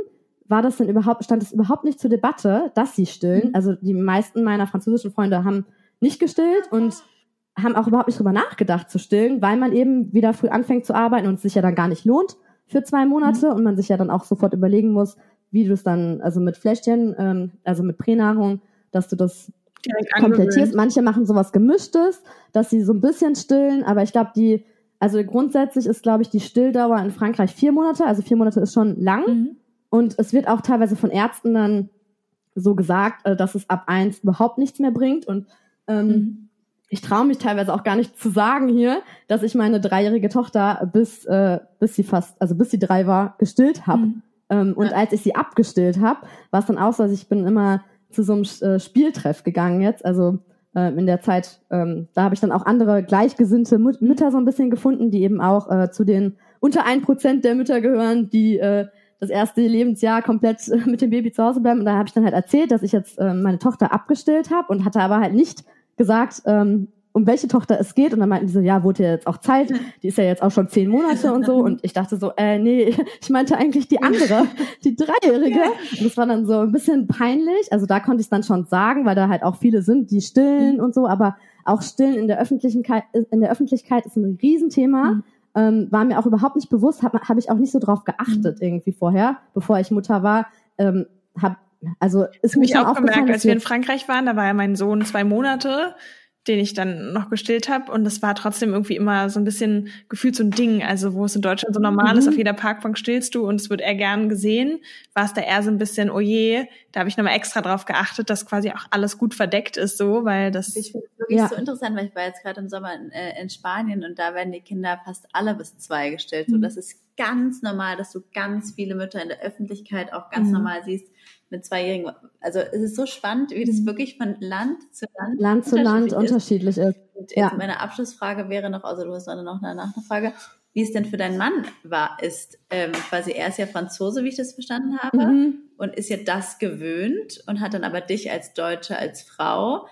war das denn überhaupt, stand es überhaupt nicht zur Debatte, dass sie stillen? Mhm. Also die meisten meiner französischen Freunde haben nicht gestillt und haben auch überhaupt nicht drüber nachgedacht zu stillen, weil man eben wieder früh anfängt zu arbeiten und es sich ja dann gar nicht lohnt für zwei Monate mhm. und man sich ja dann auch sofort überlegen muss, wie du es dann, also mit Fläschchen, ähm, also mit Pränahrung, dass du das komplettierst. Manche machen sowas Gemischtes, dass sie so ein bisschen stillen, aber ich glaube, die, also grundsätzlich ist, glaube ich, die Stilldauer in Frankreich vier Monate, also vier Monate ist schon lang. Mhm. Und es wird auch teilweise von Ärzten dann so gesagt, äh, dass es ab eins überhaupt nichts mehr bringt. Und ähm, mhm. ich traue mich teilweise auch gar nicht zu sagen hier, dass ich meine dreijährige Tochter bis äh, bis sie fast, also bis sie drei war, gestillt habe. Mhm. Ähm, und ja. als ich sie abgestillt habe, war es dann auch so, also ich bin immer zu so einem äh, Spieltreff gegangen jetzt, also äh, in der Zeit, ähm, da habe ich dann auch andere gleichgesinnte Mut Mütter so ein bisschen gefunden, die eben auch äh, zu den unter ein Prozent der Mütter gehören, die äh, das erste Lebensjahr komplett äh, mit dem Baby zu Hause bleiben. Und da habe ich dann halt erzählt, dass ich jetzt äh, meine Tochter abgestillt habe und hatte aber halt nicht gesagt, ähm, um welche Tochter es geht. Und dann meinten die so, ja, wurde ja jetzt auch Zeit, die ist ja jetzt auch schon zehn Monate und so. Und ich dachte so, äh, nee, ich meinte eigentlich die andere, die Dreijährige. Und das war dann so ein bisschen peinlich. Also da konnte ich es dann schon sagen, weil da halt auch viele sind, die stillen und so. Aber auch stillen in der Öffentlichkeit, in der Öffentlichkeit ist ein Riesenthema. Mhm. Ähm, war mir auch überhaupt nicht bewusst, habe hab ich auch nicht so drauf geachtet mhm. irgendwie vorher, bevor ich Mutter war. Ähm, hab, also ist mir auch gemerkt, als wir in Frankreich waren, da war ja mein Sohn zwei Monate den ich dann noch gestillt habe. Und das war trotzdem irgendwie immer so ein bisschen gefühlt so ein Ding. Also wo es in Deutschland so normal mhm. ist, auf jeder Parkbank stillst du und es wird eher gern gesehen, war es da eher so ein bisschen, oh je, da habe ich nochmal extra drauf geachtet, dass quasi auch alles gut verdeckt ist, so, weil das. Ich finde es wirklich ja. so interessant, weil ich war jetzt gerade im Sommer in, äh, in, Spanien und da werden die Kinder fast alle bis zwei gestillt. Mhm. Und das ist ganz normal, dass du ganz viele Mütter in der Öffentlichkeit auch ganz mhm. normal siehst mit Zweijährigen. Also es ist so spannend, wie das mhm. wirklich von Land zu Land, Land zu Land unterschiedlich ist. Und ja. meine Abschlussfrage wäre noch, also du hast noch eine Nachfrage, wie es denn für deinen Mann war, ist ähm, quasi, er ist ja Franzose, wie ich das verstanden habe, mhm. und ist ja das gewöhnt und hat dann aber dich als Deutsche, als Frau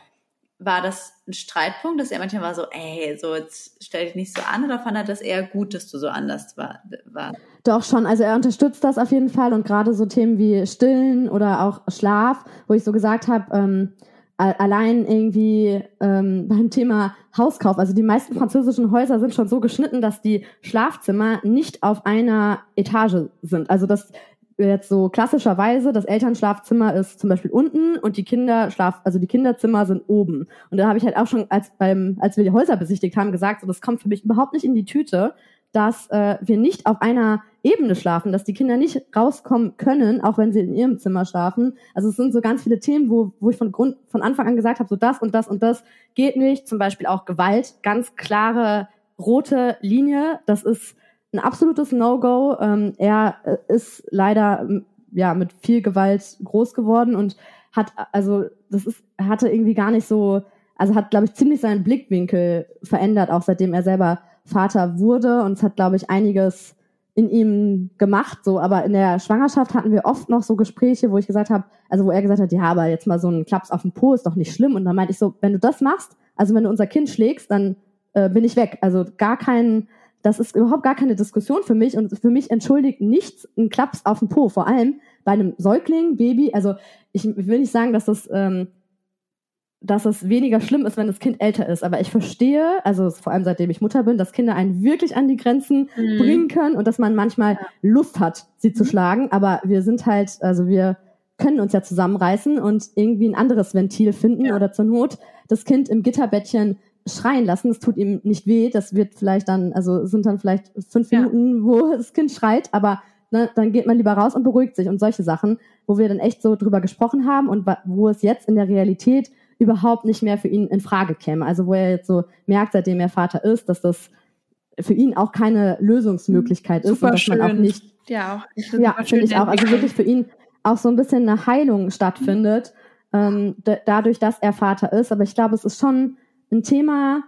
war das ein Streitpunkt, dass er manchmal war so, ey, so jetzt stell dich nicht so an oder fand er das eher gut, dass du so anders war, war? Doch schon, also er unterstützt das auf jeden Fall und gerade so Themen wie Stillen oder auch Schlaf, wo ich so gesagt habe, ähm, allein irgendwie ähm, beim Thema Hauskauf, also die meisten französischen Häuser sind schon so geschnitten, dass die Schlafzimmer nicht auf einer Etage sind. Also dass jetzt so klassischerweise, das Elternschlafzimmer ist zum Beispiel unten und die Kinderschlaf, also die Kinderzimmer sind oben. Und da habe ich halt auch schon, als beim, als wir die Häuser besichtigt haben, gesagt, so das kommt für mich überhaupt nicht in die Tüte, dass äh, wir nicht auf einer Ebene schlafen, dass die Kinder nicht rauskommen können, auch wenn sie in ihrem Zimmer schlafen. Also es sind so ganz viele Themen, wo, wo ich von Grund von Anfang an gesagt habe, so das und das und das geht nicht. Zum Beispiel auch Gewalt, ganz klare rote Linie. Das ist ein absolutes No-Go. Ähm, er äh, ist leider ja mit viel Gewalt groß geworden und hat also das ist hatte irgendwie gar nicht so also hat glaube ich ziemlich seinen Blickwinkel verändert auch seitdem er selber Vater wurde und es hat glaube ich einiges in ihm gemacht so. Aber in der Schwangerschaft hatten wir oft noch so Gespräche wo ich gesagt habe also wo er gesagt hat ja aber jetzt mal so ein Klaps auf den Po ist doch nicht schlimm. Und dann meinte ich so wenn du das machst also wenn du unser Kind schlägst dann äh, bin ich weg. Also gar keinen das ist überhaupt gar keine Diskussion für mich und für mich entschuldigt nichts ein Klaps auf den Po, vor allem bei einem Säugling, Baby. Also ich will nicht sagen, dass das, ähm, dass es weniger schlimm ist, wenn das Kind älter ist, aber ich verstehe, also vor allem seitdem ich Mutter bin, dass Kinder einen wirklich an die Grenzen mhm. bringen können und dass man manchmal ja. Lust hat, sie zu mhm. schlagen, aber wir sind halt, also wir können uns ja zusammenreißen und irgendwie ein anderes Ventil finden ja. oder zur Not das Kind im Gitterbettchen schreien lassen. Es tut ihm nicht weh. Das wird vielleicht dann, also sind dann vielleicht fünf ja. Minuten, wo das Kind schreit, aber ne, dann geht man lieber raus und beruhigt sich und solche Sachen, wo wir dann echt so drüber gesprochen haben und wo es jetzt in der Realität überhaupt nicht mehr für ihn in Frage käme. Also wo er jetzt so merkt, seitdem er Vater ist, dass das für ihn auch keine Lösungsmöglichkeit ist Super und dass schön. man auch nicht ja auch ja finde ich auch also wirklich für ihn auch so ein bisschen eine Heilung stattfindet ähm, dadurch dass er Vater ist aber ich glaube es ist schon ein Thema,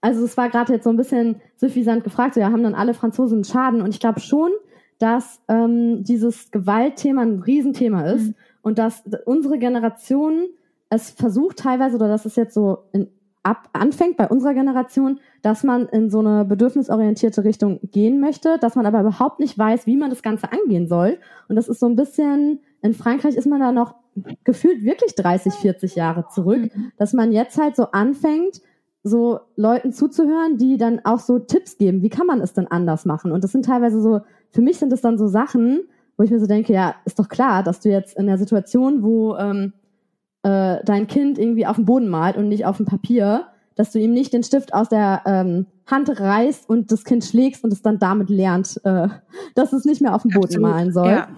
also es war gerade jetzt so ein bisschen suffisant gefragt, so ja, haben dann alle Franzosen Schaden und ich glaube schon, dass ähm, dieses Gewaltthema ein Riesenthema ist mhm. und dass unsere Generation es versucht teilweise, oder dass es jetzt so in, ab, anfängt bei unserer Generation, dass man in so eine bedürfnisorientierte Richtung gehen möchte, dass man aber überhaupt nicht weiß, wie man das Ganze angehen soll. Und das ist so ein bisschen, in Frankreich ist man da noch gefühlt wirklich 30, 40 Jahre zurück, dass man jetzt halt so anfängt, so Leuten zuzuhören, die dann auch so Tipps geben, wie kann man es denn anders machen? Und das sind teilweise so, für mich sind das dann so Sachen, wo ich mir so denke, ja, ist doch klar, dass du jetzt in der Situation, wo ähm, äh, dein Kind irgendwie auf dem Boden malt und nicht auf dem Papier, dass du ihm nicht den Stift aus der ähm, Hand reißt und das Kind schlägst und es dann damit lernt, äh, dass es nicht mehr auf dem Boden Absolut. malen soll. Ja.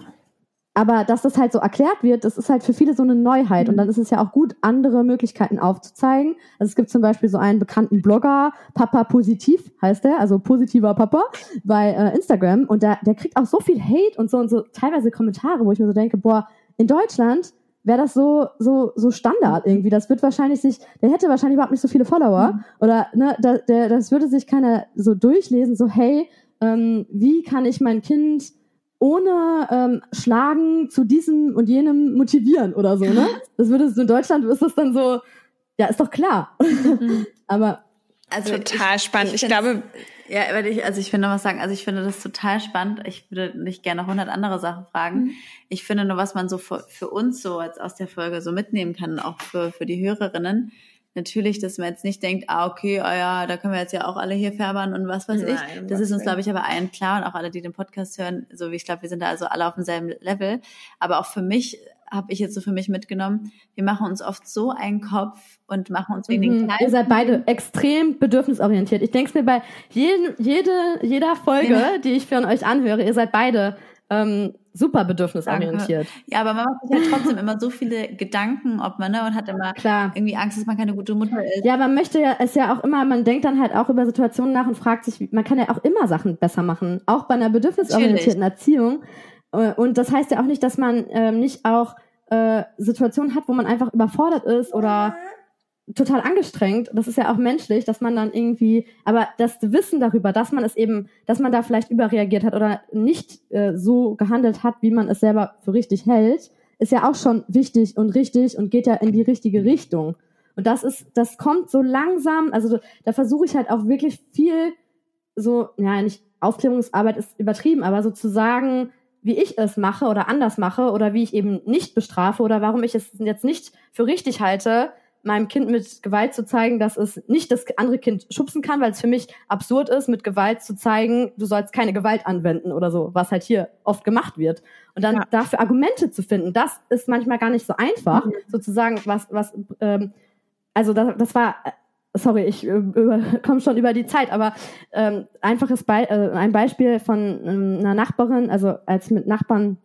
Aber dass das halt so erklärt wird, das ist halt für viele so eine Neuheit. Mhm. Und dann ist es ja auch gut, andere Möglichkeiten aufzuzeigen. Also es gibt zum Beispiel so einen bekannten Blogger, Papa Positiv heißt der, also positiver Papa, bei äh, Instagram. Und der, der kriegt auch so viel Hate und so und so teilweise Kommentare, wo ich mir so denke, boah, in Deutschland wäre das so so so Standard irgendwie. Das wird wahrscheinlich sich, der hätte wahrscheinlich überhaupt nicht so viele Follower mhm. oder ne, da, der, das würde sich keiner so durchlesen. So hey, ähm, wie kann ich mein Kind ohne ähm, Schlagen zu diesem und jenem motivieren oder so, ne? Das würde in Deutschland ist das dann so, ja, ist doch klar. Mhm. Aber also total ich, spannend. Ich, ich glaube, ja, weil ich, also ich finde noch was sagen. Also ich finde das total spannend. Ich würde nicht gerne noch hundert andere Sachen fragen. Mhm. Ich finde nur, was man so für, für uns so als aus der Folge so mitnehmen kann, auch für, für die Hörerinnen, natürlich, dass man jetzt nicht denkt, ah, okay, oh ja, da können wir jetzt ja auch alle hier färbern und was weiß Nein, ich. Das ist uns, glaube ich, aber allen klar und auch alle, die den Podcast hören, so wie ich glaube, wir sind da also alle auf demselben Level. Aber auch für mich habe ich jetzt so für mich mitgenommen, wir machen uns oft so einen Kopf und machen uns wegen mhm. Ihr seid beide extrem bedürfnisorientiert. Ich denke mir bei jedem, jede, jeder Folge, ja. die ich von euch anhöre, ihr seid beide ähm, super bedürfnisorientiert. Danke. Ja, aber man macht sich ja trotzdem immer so viele Gedanken, ob man, ne, und hat immer Klar. irgendwie Angst, dass man keine gute Mutter ist. Ja, man möchte ja, es ja auch immer, man denkt dann halt auch über Situationen nach und fragt sich, man kann ja auch immer Sachen besser machen, auch bei einer bedürfnisorientierten Natürlich. Erziehung. Äh, und das heißt ja auch nicht, dass man ähm, nicht auch äh, Situationen hat, wo man einfach überfordert ist oder total angestrengt. Das ist ja auch menschlich, dass man dann irgendwie, aber das Wissen darüber, dass man es eben, dass man da vielleicht überreagiert hat oder nicht äh, so gehandelt hat, wie man es selber für richtig hält, ist ja auch schon wichtig und richtig und geht ja in die richtige Richtung. Und das ist, das kommt so langsam, also da versuche ich halt auch wirklich viel so, ja, nicht Aufklärungsarbeit ist übertrieben, aber sozusagen, wie ich es mache oder anders mache oder wie ich eben nicht bestrafe oder warum ich es jetzt nicht für richtig halte, meinem Kind mit Gewalt zu zeigen, dass es nicht das andere Kind schubsen kann, weil es für mich absurd ist, mit Gewalt zu zeigen, du sollst keine Gewalt anwenden oder so, was halt hier oft gemacht wird. Und dann ja. dafür Argumente zu finden, das ist manchmal gar nicht so einfach, mhm. sozusagen, was, was, ähm, also das, das war, äh, sorry, ich äh, komme schon über die Zeit, aber ähm, einfaches Be äh, ein Beispiel von ähm, einer Nachbarin, also als mit Nachbarn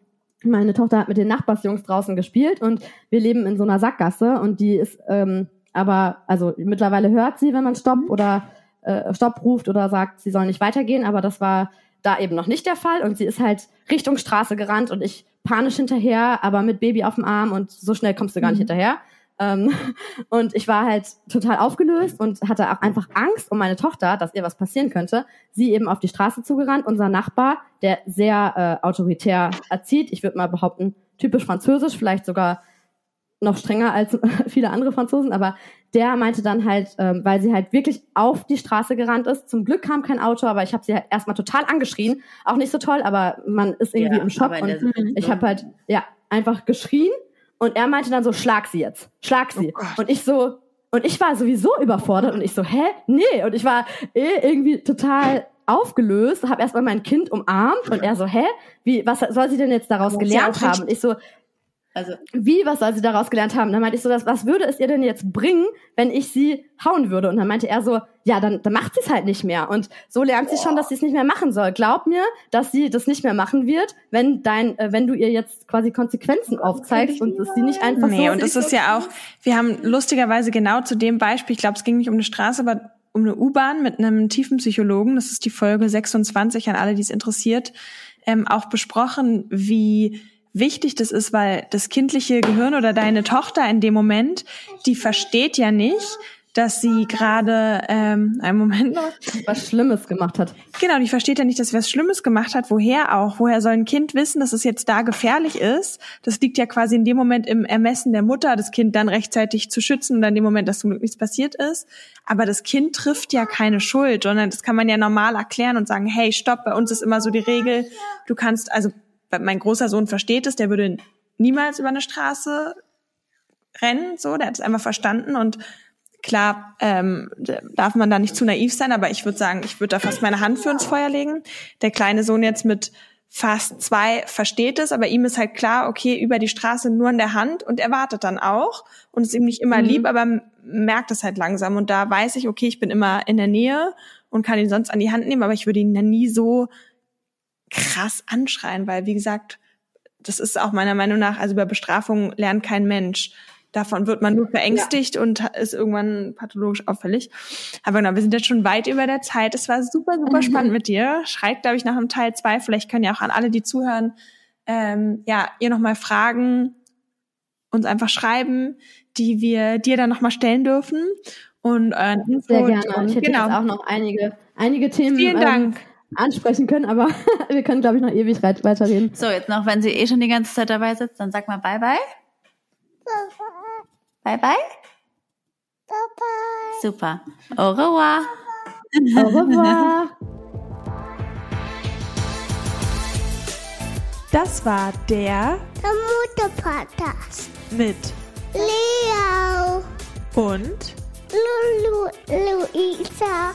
meine Tochter hat mit den Nachbarsjungs draußen gespielt und wir leben in so einer Sackgasse und die ist ähm, aber, also mittlerweile hört sie, wenn man Stopp mhm. oder äh, Stopp ruft oder sagt, sie soll nicht weitergehen, aber das war da eben noch nicht der Fall und sie ist halt Richtung Straße gerannt und ich panisch hinterher, aber mit Baby auf dem Arm und so schnell kommst du gar nicht mhm. hinterher. Ähm, und ich war halt total aufgelöst und hatte auch einfach Angst um meine Tochter, dass ihr was passieren könnte. Sie eben auf die Straße zugerannt. Unser Nachbar, der sehr äh, autoritär erzieht, ich würde mal behaupten, typisch französisch, vielleicht sogar noch strenger als viele andere Franzosen, aber der meinte dann halt, ähm, weil sie halt wirklich auf die Straße gerannt ist. Zum Glück kam kein Auto, aber ich habe sie halt erstmal total angeschrien. Auch nicht so toll, aber man ist irgendwie ja, im Schock und ich habe halt ja einfach geschrien und er meinte dann so, schlag sie jetzt, schlag sie. Oh und ich so, und ich war sowieso überfordert und ich so, hä? Nee. Und ich war eh irgendwie total aufgelöst, habe erstmal mein Kind umarmt und er so, hä? Wie, was soll sie denn jetzt daraus gelernt haben? Und ich so, also wie, was soll sie daraus gelernt haben? Dann meinte ich so, was, was würde es ihr denn jetzt bringen, wenn ich sie hauen würde? Und dann meinte er so, ja, dann, dann macht sie es halt nicht mehr. Und so lernt sie schon, dass sie es nicht mehr machen soll. Glaub mir, dass sie das nicht mehr machen wird, wenn dein, äh, wenn du ihr jetzt quasi Konsequenzen aufzeigst und es sie nicht einfach nee, so. und das ist ja auch, wir haben lustigerweise genau zu dem Beispiel, ich glaube, es ging nicht um eine Straße, aber um eine U-Bahn mit einem tiefen Psychologen, das ist die Folge 26 an alle, die es interessiert, ähm, auch besprochen, wie wichtig das ist, weil das kindliche Gehirn oder deine Tochter in dem Moment, die versteht ja nicht, dass sie gerade, ähm, einen Moment noch, Was Schlimmes gemacht hat. Genau, die versteht ja nicht, dass sie was Schlimmes gemacht hat. Woher auch? Woher soll ein Kind wissen, dass es jetzt da gefährlich ist? Das liegt ja quasi in dem Moment im Ermessen der Mutter, das Kind dann rechtzeitig zu schützen und in dem Moment, dass zum Glück nichts passiert ist. Aber das Kind trifft ja keine Schuld, sondern das kann man ja normal erklären und sagen, hey, stopp, bei uns ist immer so die Regel, du kannst, also mein großer Sohn versteht es, der würde niemals über eine Straße rennen, so, der hat es einfach verstanden und Klar ähm, darf man da nicht zu naiv sein, aber ich würde sagen, ich würde da fast meine Hand für ins Feuer legen. Der kleine Sohn jetzt mit fast zwei versteht es, aber ihm ist halt klar, okay, über die Straße nur in der Hand und er wartet dann auch und ist ihm nicht immer mhm. lieb, aber merkt es halt langsam und da weiß ich, okay, ich bin immer in der Nähe und kann ihn sonst an die Hand nehmen, aber ich würde ihn dann nie so krass anschreien, weil wie gesagt, das ist auch meiner Meinung nach, also über Bestrafung lernt kein Mensch. Davon wird man nur verängstigt ja. und ist irgendwann pathologisch auffällig. Aber genau, wir sind jetzt schon weit über der Zeit. Es war super, super mhm. spannend mit dir. Schreibt, glaube ich, nach dem Teil zwei. Vielleicht können ja auch an alle, die zuhören, ähm, ja, ihr nochmal Fragen uns einfach schreiben, die wir dir dann nochmal stellen dürfen. Und euren Info Sehr gerne. Ich hätte genau. jetzt auch noch einige, einige Themen. Vielen ähm, Dank. Ansprechen können, aber wir können, glaube ich, noch ewig weiterreden. So, jetzt noch, wenn sie eh schon die ganze Zeit dabei sitzt, dann sag mal bye bye. Bye bye. Bye bye. Super. Au revoir. Au revoir. Das war der, der Mutter-Podcast mit Leo und Lulu Luisa.